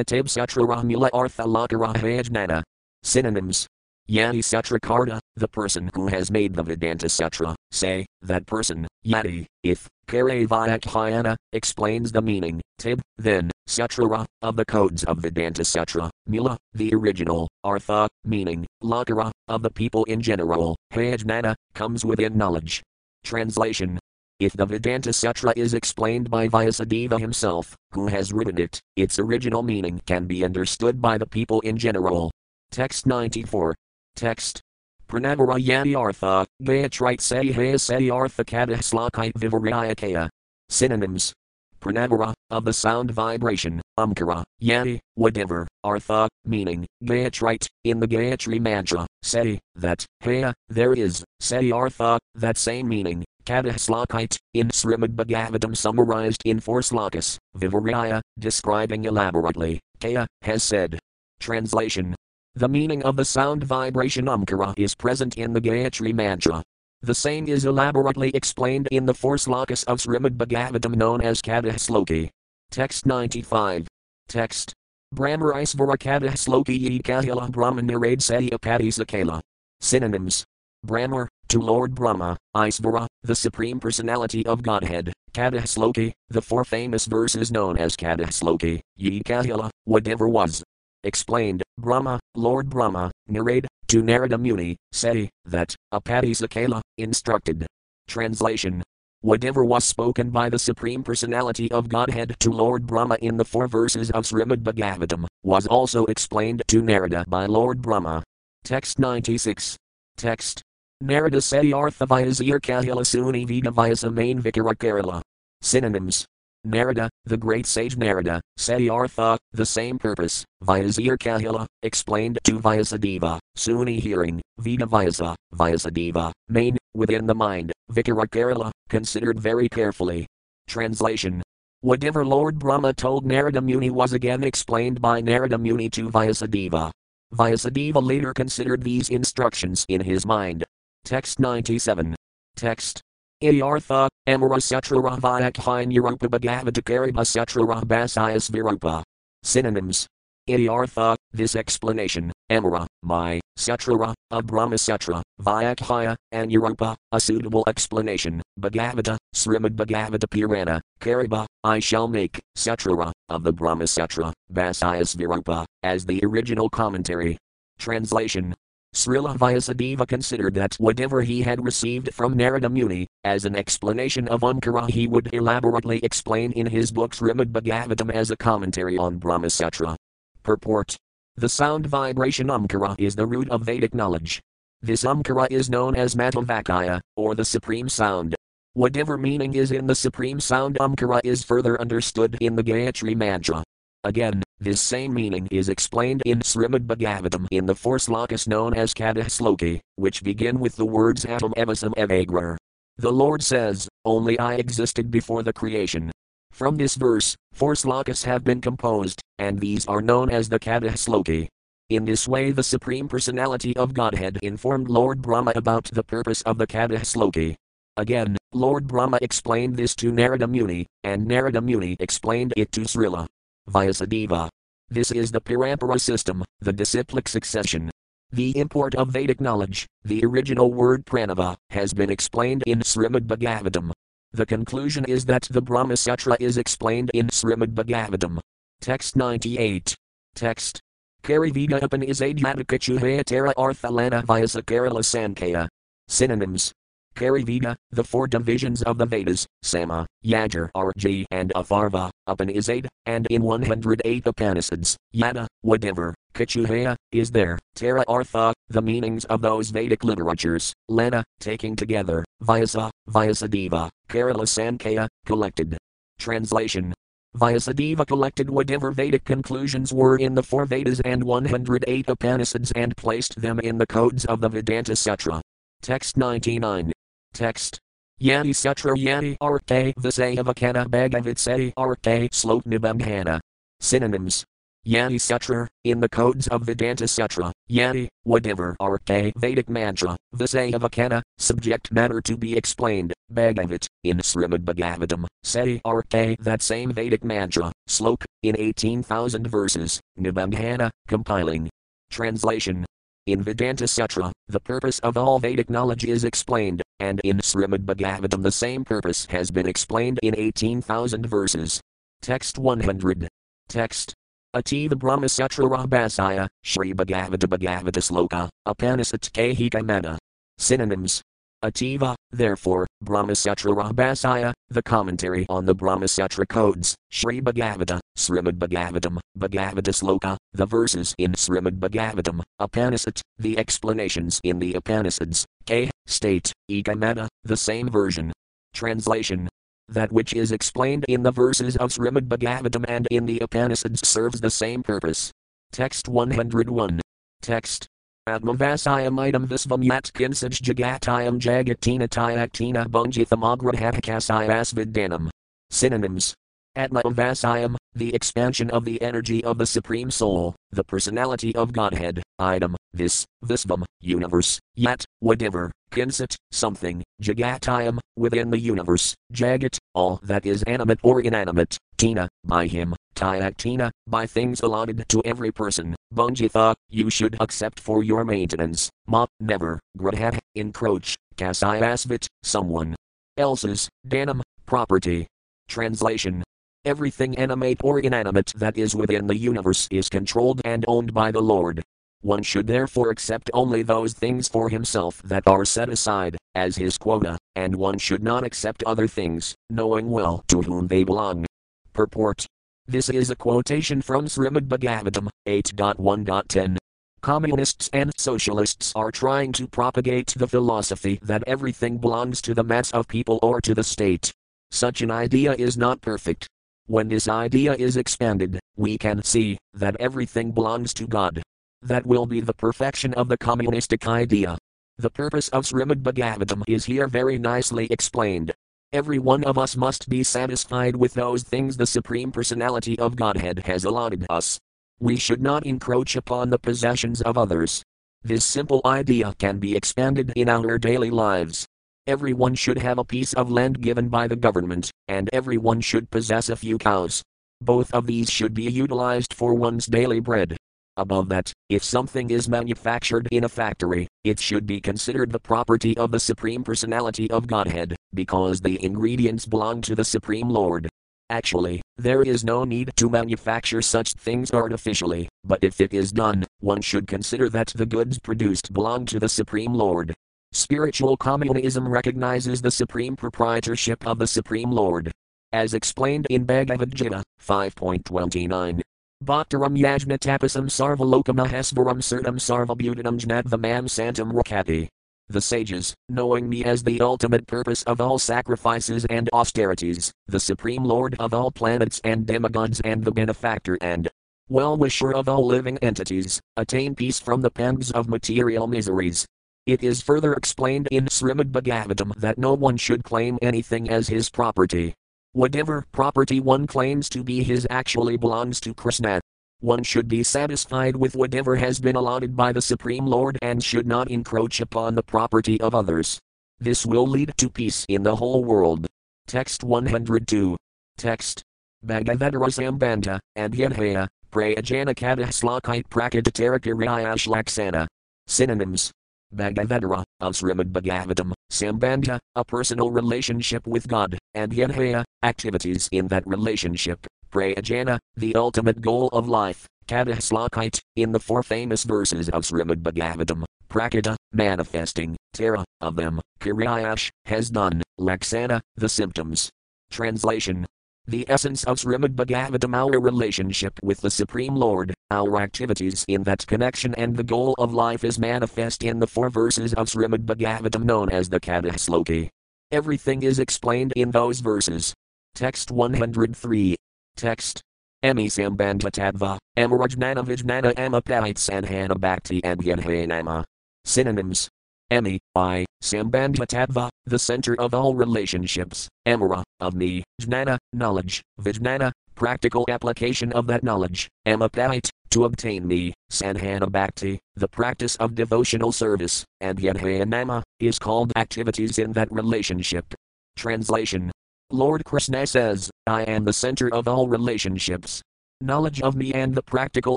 Tib Sutra Ramula Artha Lakarahajnana. Synonyms Yati Sutrakarta, the person who has made the Vedanta Sutra, say, that person, Yati, if, Karavayakhyana, explains the meaning, Tib, then, Sutrara, of the codes of Vedanta Sutra, Mila, the original, Artha, meaning, Lakara, of the people in general, Hayajnana, comes within knowledge. Translation if the Vedanta Sutra is explained by Vyasadeva himself, who has written it, its original meaning can be understood by the people in general. Text 94. Text. Pranavara Yadi Artha, Gayatrite Sayhaya Say Artha Kadaslakite Vivarayakaya. Synonyms. Pranavara, of the sound vibration, Umkara, Yati, whatever, Artha, meaning, Gayatrite, in the Gayatri mantra, say, that, Haya, there is, say Artha, that same meaning, Kadaslakite, in Srimad Bhagavatam summarized in four slokas, Vivaraya, describing elaborately, Kaya, has said. Translation the meaning of the sound vibration Omkara is present in the Gayatri mantra. The same is elaborately explained in the four slokas of Srimad Bhagavatam known as Katha Sloki. Text 95. Text. Brahmarisvara Katha Sloki Yi Kahila Brahman Narade Seti Sakala. Synonyms. Brahma, to Lord Brahma, Isvara, the Supreme Personality of Godhead, Katha Sloki, the four famous verses known as Katha Sloki, Yi Kahila, whatever was. Explained, Brahma, Lord Brahma, narrate, to Narada Muni, say, that, Apadisakala, instructed. Translation Whatever was spoken by the Supreme Personality of Godhead to Lord Brahma in the four verses of Srimad Bhagavatam, was also explained to Narada by Lord Brahma. Text 96. Text. Narada Seti Artha Vyasir Kahila Suni Vida Main Vikara Kerala. Synonyms Narada, the great sage Narada, Satyartha, the same purpose, Vyasir Kahila, explained to Vyasadeva, Suni hearing, Veda Vyasa, Vyasadeva, main, within the mind, Vikara Kerala, considered very carefully. Translation Whatever Lord Brahma told Narada Muni was again explained by Narada Muni to Vyasadeva. Vyasadeva later considered these instructions in his mind. Text 97. Text Iyartha, Amara Satrara Vyakhin Yarupa Bhagavadakariba Satrara Basayas Virupa. Synonyms. Iyartha, this explanation, Amara, my, Satrara, a Brahma Sutra, Vyakhya, and Yarupa, a suitable explanation, Bhagavata, Srimad Bhagavata Purana, Kariba, I shall make, Satrara, of the Brahma Sutra, Basayas Virupa, as the original commentary. Translation Srila Vyasadeva considered that whatever he had received from Narada Muni, as an explanation of Omkara, he would elaborately explain in his book Srimad Bhagavatam as a commentary on Brahmasutra. Purport The sound vibration Omkara is the root of Vedic knowledge. This Omkara is known as Matavakaya, or the supreme sound. Whatever meaning is in the supreme sound Omkara is further understood in the Gayatri Mantra. Again, this same meaning is explained in Srimad Bhagavatam in the four slokas known as Katha Sloki, which begin with the words Atam Evasam Evagrar. The Lord says, Only I existed before the creation. From this verse, four slokas have been composed, and these are known as the Katha Sloki. In this way, the Supreme Personality of Godhead informed Lord Brahma about the purpose of the Katha Sloki. Again, Lord Brahma explained this to Narada Muni, and Narada Muni explained it to Srila Vyasadeva. This is the Parampara system, the disciplic succession. The import of Vedic knowledge, the original word pranava, has been explained in Srimad Bhagavatam. The conclusion is that the Brahma Sutra is explained in Srimad Bhagavatam. Text 98. Text. Karivida Upan is Adhyataka Arthalana Vyasa Kerala Sankaya. Synonyms Kariveda, the four divisions of the Vedas, Sama, Yajur, Arji, and Atharva, Upanishad, and in 108 Upanishads, Yada, whatever, Kachuhaya, is there, Tara Artha, the meanings of those Vedic literatures, Lana, taking together, Vyasa, Vyasadeva, Kerala Sankaya, collected. Translation Vyasadeva collected whatever Vedic conclusions were in the four Vedas and 108 Upanishads and placed them in the codes of the Vedanta Sutra. Text 99. Text. Yani Sutra Yani Arke Visayavakana Bhagavatseti Arke Slok Nibamhana. Synonyms. Yani Sutra, in the codes of Vedanta Sutra, Yani, whatever Arke Vedic mantra, Visayavakana, subject matter to be explained, Bhagavat, in Srimad Bhagavatam, Seti Arke that same Vedic mantra, Slok, in 18,000 verses, Nibamhana, compiling. Translation in Vedanta Sutra, the purpose of all Vedic knowledge is explained, and in Srimad Bhagavatam the same purpose has been explained in 18,000 verses. Text 100. Text. Ativa Brahma Sutra Rabhasaya, Shri Bhagavata Bhagavata Sloka, Upanishad Kahika Synonyms Ativa, therefore, Brahmasutra Rabhasaya, the commentary on the Brahmasutra codes, Sri Bhagavata, Srimad Bhagavatam, Bhagavata Sloka, the verses in Srimad Bhagavatam, Upanishad, the explanations in the Upanishads, K, state, Ekamana, the same version. Translation that which is explained in the verses of Srimad Bhagavatam and in the Upanishads serves the same purpose. Text 101. Text Atmavasayam idam visvam yat kinsaj jagatayam jagatina tyaktina bunjithamagrahapakasayas vidanam. Synonyms. Atmavasayam, the expansion of the energy of the Supreme Soul, the personality of Godhead, item, this, visvam, universe, yat, whatever, Kinsat, something, Jagatayam, within the universe, Jagat, all that is animate or inanimate, Tina, by him, Tyaktina, by things allotted to every person, Bunjitha, you should accept for your maintenance, Ma, never, Graha, encroach, Kasayasvit, someone else's, Danam, property. Translation Everything animate or inanimate that is within the universe is controlled and owned by the Lord. One should therefore accept only those things for himself that are set aside, as his quota, and one should not accept other things, knowing well to whom they belong. Purport This is a quotation from Srimad Bhagavatam 8.1.10. Communists and socialists are trying to propagate the philosophy that everything belongs to the mass of people or to the state. Such an idea is not perfect. When this idea is expanded, we can see that everything belongs to God. That will be the perfection of the communistic idea. The purpose of Srimad Bhagavatam is here very nicely explained. Every one of us must be satisfied with those things the Supreme Personality of Godhead has allotted us. We should not encroach upon the possessions of others. This simple idea can be expanded in our daily lives. Everyone should have a piece of land given by the government, and everyone should possess a few cows. Both of these should be utilized for one's daily bread. Above that, if something is manufactured in a factory, it should be considered the property of the Supreme Personality of Godhead, because the ingredients belong to the Supreme Lord. Actually, there is no need to manufacture such things artificially, but if it is done, one should consider that the goods produced belong to the Supreme Lord. Spiritual communism recognizes the supreme proprietorship of the Supreme Lord. As explained in Bhagavad Gita 5.29. Bhaktaram yajnatapasam sarvalokam sartam sarvabhutanam jnadvamam santam rakati. The sages, knowing me as the ultimate purpose of all sacrifices and austerities, the supreme lord of all planets and demigods and the benefactor and well wisher of all living entities, attain peace from the pangs of material miseries, it is further explained in Srimad Bhagavatam that no one should claim anything as his property. Whatever property one claims to be his actually belongs to Krishna. One should be satisfied with whatever has been allotted by the Supreme Lord and should not encroach upon the property of others. This will lead to peace in the whole world. Text 102. Text. Bhagavatarasambandha, and Yadhaya, Prayajana Kataslakai Prakadatarikariya Synonyms Bhagavatara, of Srimad Bhagavatam, Sambandha, a personal relationship with God, and Yadhaya, activities in that relationship, Prayajana, the ultimate goal of life, Kadaslakite, in the four famous verses of Srimad Bhagavatam, Prakita, manifesting, Tara, of them, Kiriyash, has done, Laksana, the symptoms. Translation the essence of Srimad Bhagavatam, our relationship with the Supreme Lord, our activities in that connection, and the goal of life is manifest in the four verses of Srimad Bhagavatam known as the Kadasloki. Everything is explained in those verses. Text 103. Text. Emi Sambandhatadva, Amarajnana Vijnana Bhakti and Yadhanama. Synonyms Emi, I, Sambandha the center of all relationships, Amara, of me, Jnana, knowledge, Vijnana, practical application of that knowledge, Amapait, to obtain me, Sanhana Bhakti, the practice of devotional service, and Yadhayanama, is called activities in that relationship. Translation Lord Krishna says, I am the center of all relationships. Knowledge of me and the practical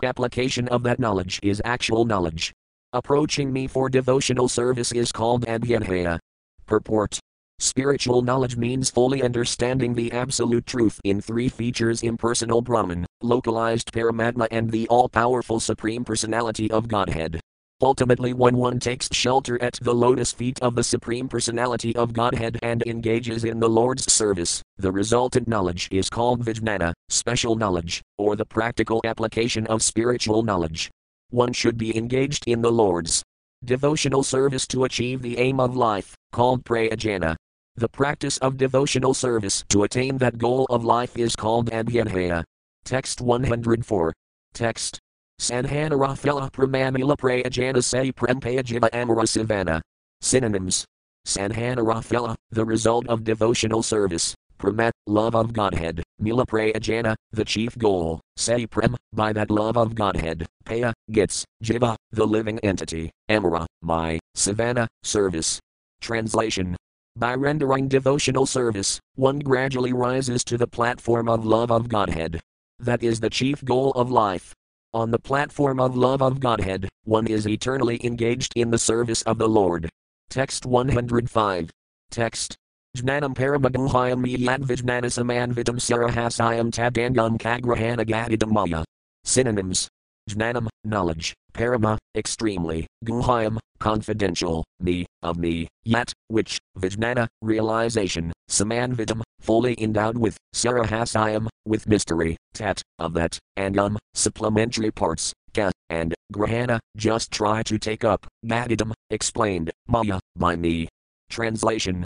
application of that knowledge is actual knowledge. Approaching me for devotional service is called Adhyadhaya. Purport Spiritual knowledge means fully understanding the absolute truth in three features impersonal Brahman, localized Paramatma, and the all powerful Supreme Personality of Godhead. Ultimately, when one takes shelter at the lotus feet of the Supreme Personality of Godhead and engages in the Lord's service, the resultant knowledge is called Vijnana, special knowledge, or the practical application of spiritual knowledge one should be engaged in the Lord's devotional service to achieve the aim of life, called prayajana. The practice of devotional service to attain that goal of life is called adhyadhaya. Text 104. Text. Sanhanarafela pramamila prayajana se prempayajiva amara savana. Synonyms. Sanhanarafela, the result of devotional service. Pramat, love of Godhead, Mila Prayajana, the chief goal, Say Prem, by that love of Godhead, Paya, gets, Jiva, the living entity, Amara, my, Savannah, service. Translation By rendering devotional service, one gradually rises to the platform of love of Godhead. That is the chief goal of life. On the platform of love of Godhead, one is eternally engaged in the service of the Lord. Text 105. Text. Jnanam paramaguhayam yad vijnanasamanvitam sarahasayam tadanyam kagrahanagadidam maya. Synonyms. Jnanam, knowledge, parama, extremely, guhayam, confidential, me, of me, yet, which, vijnana, realization, samanvidam, fully endowed with, sarahasayam, with mystery, tat, of that, and um, supplementary parts, ka, and, grahana, just try to take up, gadidam, explained, maya, by me. Translation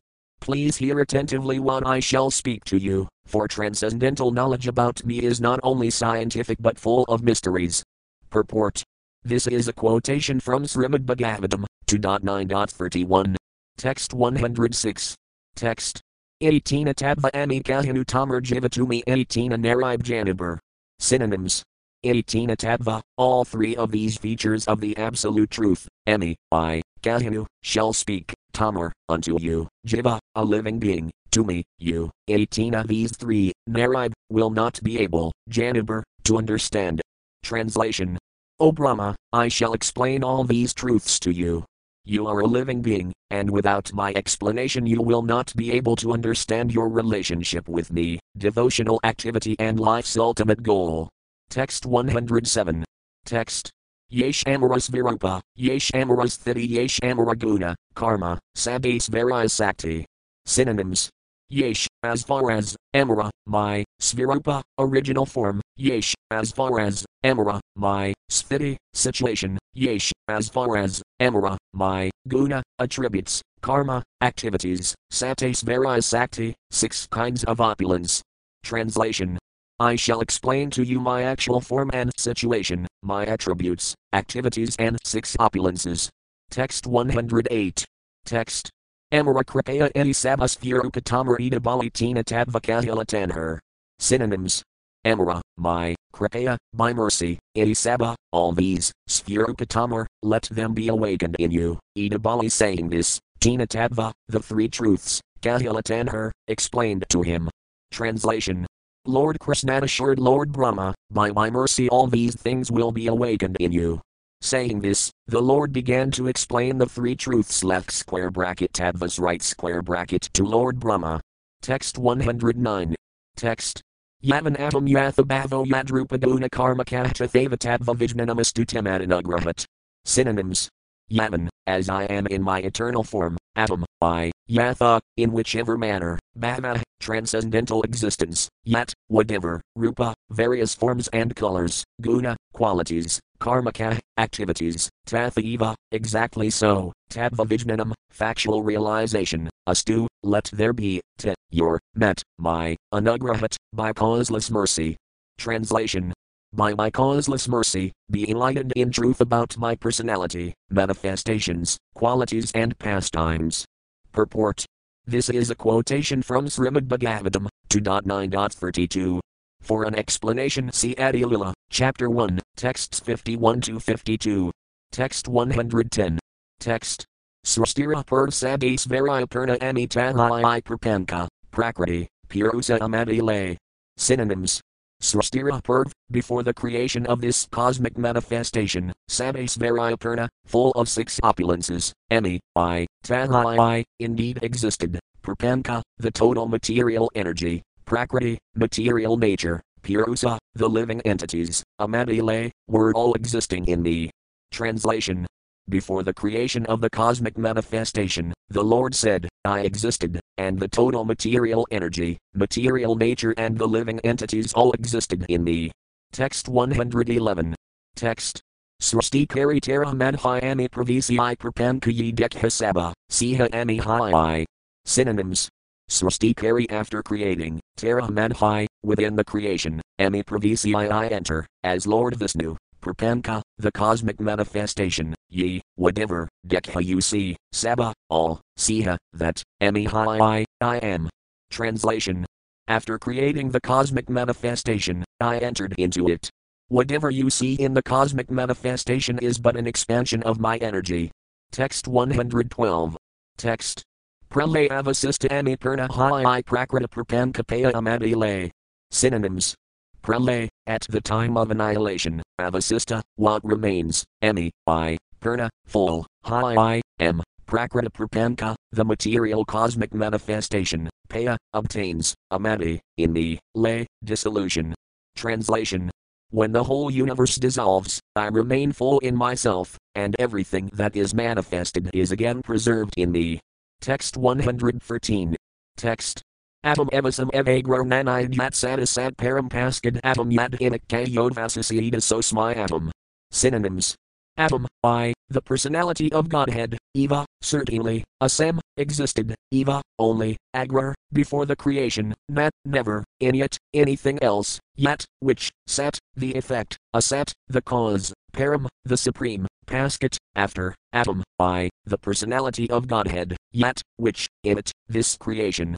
Please hear attentively what I shall speak to you, for transcendental knowledge about me is not only scientific but full of mysteries. Purport This is a quotation from Srimad Bhagavatam 2.9.31. Text 106. Text 18 Atadva Ami Kahinu Tamar Jivatumi 18 Narib Janibar. Synonyms 18 Atadva, all three of these features of the Absolute Truth, Ami, I, Kahinu, shall speak, Tamar, unto you, Jiva, a living being, to me, you, 18 of these three, Narib, will not be able, Janibar, to understand. Translation O Brahma, I shall explain all these truths to you. You are a living being, and without my explanation, you will not be able to understand your relationship with me, devotional activity, and life's ultimate goal. Text 107. Text. Yesh amaras virupa, yesh amaras thiti, yesh amaraguna, karma, sabes varas sakti. Synonyms. Yesh, as far as, amara, my, svirupa, original form, yesh, as far as, amara, my, sthiti, situation, yesh, as far as, amara, my, guna, attributes, karma, activities, sates varas sakti, six kinds of opulence. Translation I shall explain to you my actual form and situation, my attributes, activities, and six opulences. Text 108. Text. Amara Kripaya Edi Sabasvirupatamar Ida Balitina Tadvakahila Tanher. Synonyms. Amara, my, Kripaya, by mercy, Edi Saba, all these, Sphirupatamar, let them be awakened in you. Ida Bali saying this, Tina Tadva, the three truths, Kahila Tanher, explained to him. Translation Lord Krishna assured Lord Brahma, By my mercy all these things will be awakened in you. Saying this, the Lord began to explain the three truths left square bracket Tadva's right square bracket to Lord Brahma. Text 109. Text. Yavan atam yathabhavo yadrupaduna karma kahtathava tadva vijnanamastutemadanugrahat. Synonyms. Yavan, as I am in my eternal form, atom, I, yatha, in whichever manner, bhava, transcendental existence, yat, whatever, rupa, various forms and colors, guna, qualities, karmaka, activities, tathaiva, exactly so, tadva vijnanam, factual realization, astu, let there be, te, your, met, my, anugrahat, by causeless mercy. Translation by my causeless mercy, be enlightened in truth about my personality, manifestations, qualities, and pastimes. Purport This is a quotation from Srimad Bhagavatam 2.9.32. For an explanation, see Adilila, Chapter 1, texts 51 to 52. Text 110. Text. Srastira pur sabes variapurna amitalai prapanka, prakriti, purusa amadile. Synonyms Srastira Purv, before the creation of this cosmic manifestation, Sabes Variapurna, full of six opulences, Emi, I, Talai, indeed existed, Prapanka, the total material energy, Prakriti, material nature, Purusa, the living entities, Amadile, were all existing in me. Translation before the creation of the cosmic manifestation, the Lord said, I existed, and the total material energy, material nature, and the living entities all existed in me. Text 111. Text. Srasti kari tera madhyami pravisi prapankayi dekhasaba, siha ami hi. Synonyms. Srasti kari after creating, tera madhi, within the creation, ami pravisi I enter, as Lord Vishnu, Prapanka, the cosmic manifestation, ye, whatever, Dekha you see, Saba, all, Siha, that, Emi I, am. Translation After creating the cosmic manifestation, I entered into it. Whatever you see in the cosmic manifestation is but an expansion of my energy. Text 112. Text. Pralay avasista amipurna hai prakrita prapankapaya amadile. Synonyms. Pralay, at the time of annihilation, avasista, what remains, emi, i, purna, full, hi i, m, prakrita prapanka, the material cosmic manifestation, paya, obtains, amadi, in the, lay, dissolution. Translation when the whole universe dissolves, I remain full in myself, and everything that is manifested is again preserved in me. Text 113. Text. Atom evasam evagro nanai yat satisat param paskad atom yad inik kayodvasasida sos my atom. Synonyms. Atom, I, the personality of Godhead, Eva, certainly, Asam, existed, Eva, only, Agrar, before the creation, Nat, never, in Inyat, anything else, Yat, which, Sat, the effect, Asat, the cause, Param, the supreme, Paskat, after, Atom, I, the personality of Godhead, Yat, which, in it, this creation,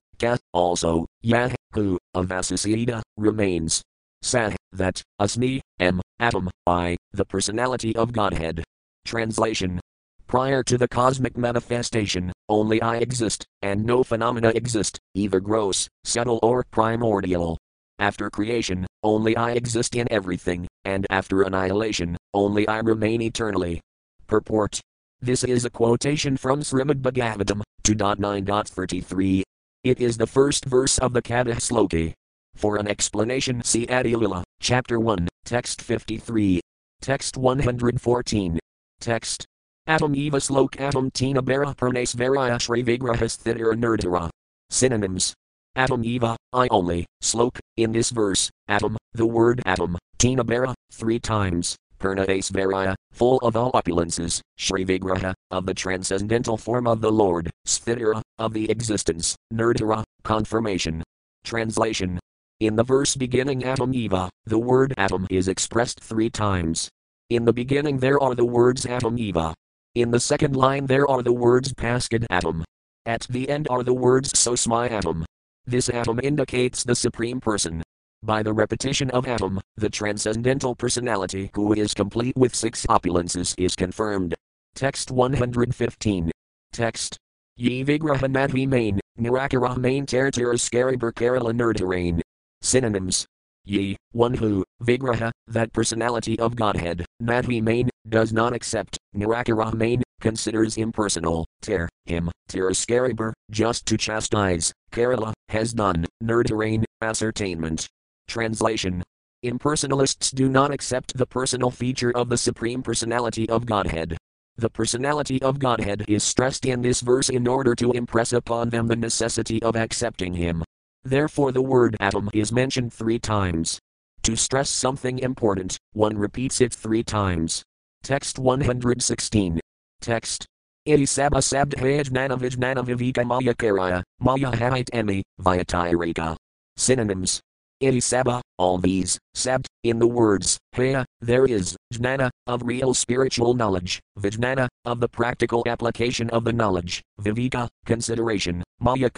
Also, Yah, who, Avasasida, remains. Sah, that, Asmi, M, Atom, I, the personality of Godhead. Translation Prior to the cosmic manifestation, only I exist, and no phenomena exist, either gross, subtle, or primordial. After creation, only I exist in everything, and after annihilation, only I remain eternally. Purport This is a quotation from Srimad Bhagavatam 2.9.33. It is the first verse of the Katha Sloki. For an explanation, see Adilila, Chapter 1, Text 53. Text 114. Text. Atom eva slok atom tina bara pernes varaya shri vigrahas thitira nerdara. Synonyms. Atom eva, I only, slok, in this verse, atom, the word atom, tina bara, three times, pernaes varaya, full of all opulences, shri vigraha, of the transcendental form of the Lord, sthitira, of the existence, nerdara, confirmation. Translation in the verse beginning Atom Eva, the word atom is expressed three times. In the beginning there are the words Atom Eva. In the second line there are the words Paskad Atom. At the end are the words Sosmi Atom. This atom indicates the Supreme Person. By the repetition of atom, the transcendental personality who is complete with six opulences is confirmed. Text 115. Text. Ye vigraha madhi main, nirakara main tertira skaribar kerala nerdarain. Synonyms. Ye, one who, Vigraha, that personality of Godhead, Madhi main, does not accept, Nirakara main, considers impersonal, Ter, him, Tiraskaribar, just to chastise, Kerala, has done, Nerdarain, ascertainment. Translation. Impersonalists do not accept the personal feature of the Supreme Personality of Godhead. The personality of Godhead is stressed in this verse in order to impress upon them the necessity of accepting Him. Therefore, the word atom is mentioned three times. To stress something important, one repeats it three times. Text 116. Text. Iti sabha sabdhayajnana vijnana vivika maya karaya, maya hait emi, vyatireka. Synonyms. Iti sabha, all these, sabt, in the words, haya, there is, jnana, of real spiritual knowledge, vijnana, of the practical application of the knowledge, vivika, consideration, maya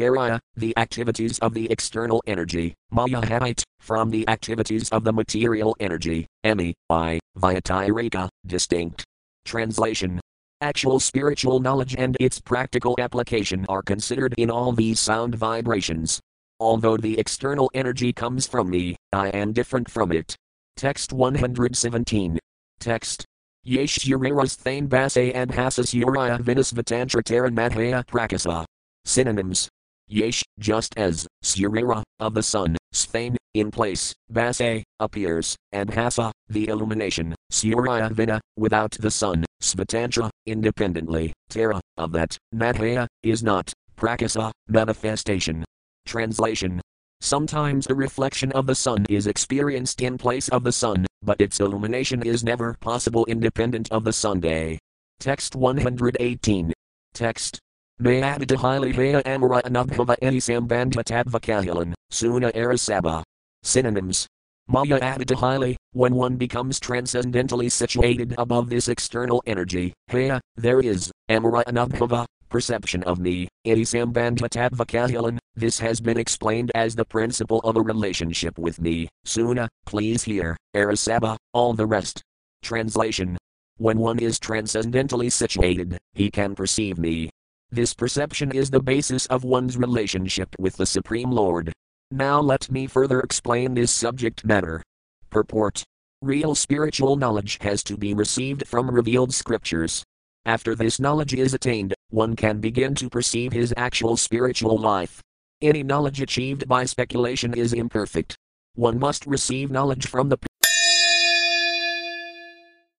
the activities of the external energy, maya from the activities of the material energy, emi, i, vyatireka, distinct. Translation Actual spiritual knowledge and its practical application are considered in all these sound vibrations, Although the external energy comes from me, I am different from it. Text 117. Text. Yesh uriras thane base and hasas uriah vinus vitantra taran madhaya prakasa. Synonyms. Yesh, just as, surira, of the sun, sthane, in place, base, appears, and hasa, the illumination, surya vina, without the sun, svatantra, independently, tara, of that, madhaya, is not, prakasa, manifestation. Translation Sometimes the reflection of the sun is experienced in place of the sun, but its illumination is never possible independent of the sunday. Text 118. Text. Mayabdahili Vaya Amara Anubhava Enisambandha Tadvakahilan, Suna Arasaba. Synonyms. Maya Abdahili, when one becomes transcendentally situated above this external energy, Haya, there is, Amara Anubhava, perception of me, Itisambandhatadvakahilan, this has been explained as the principle of a relationship with me, Suna, please hear, Arasaba, all the rest. Translation When one is transcendentally situated, he can perceive me. This perception is the basis of one's relationship with the Supreme Lord. Now let me further explain this subject matter. Purport Real spiritual knowledge has to be received from revealed scriptures. After this knowledge is attained, one can begin to perceive his actual spiritual life. Any knowledge achieved by speculation is imperfect. One must receive knowledge from the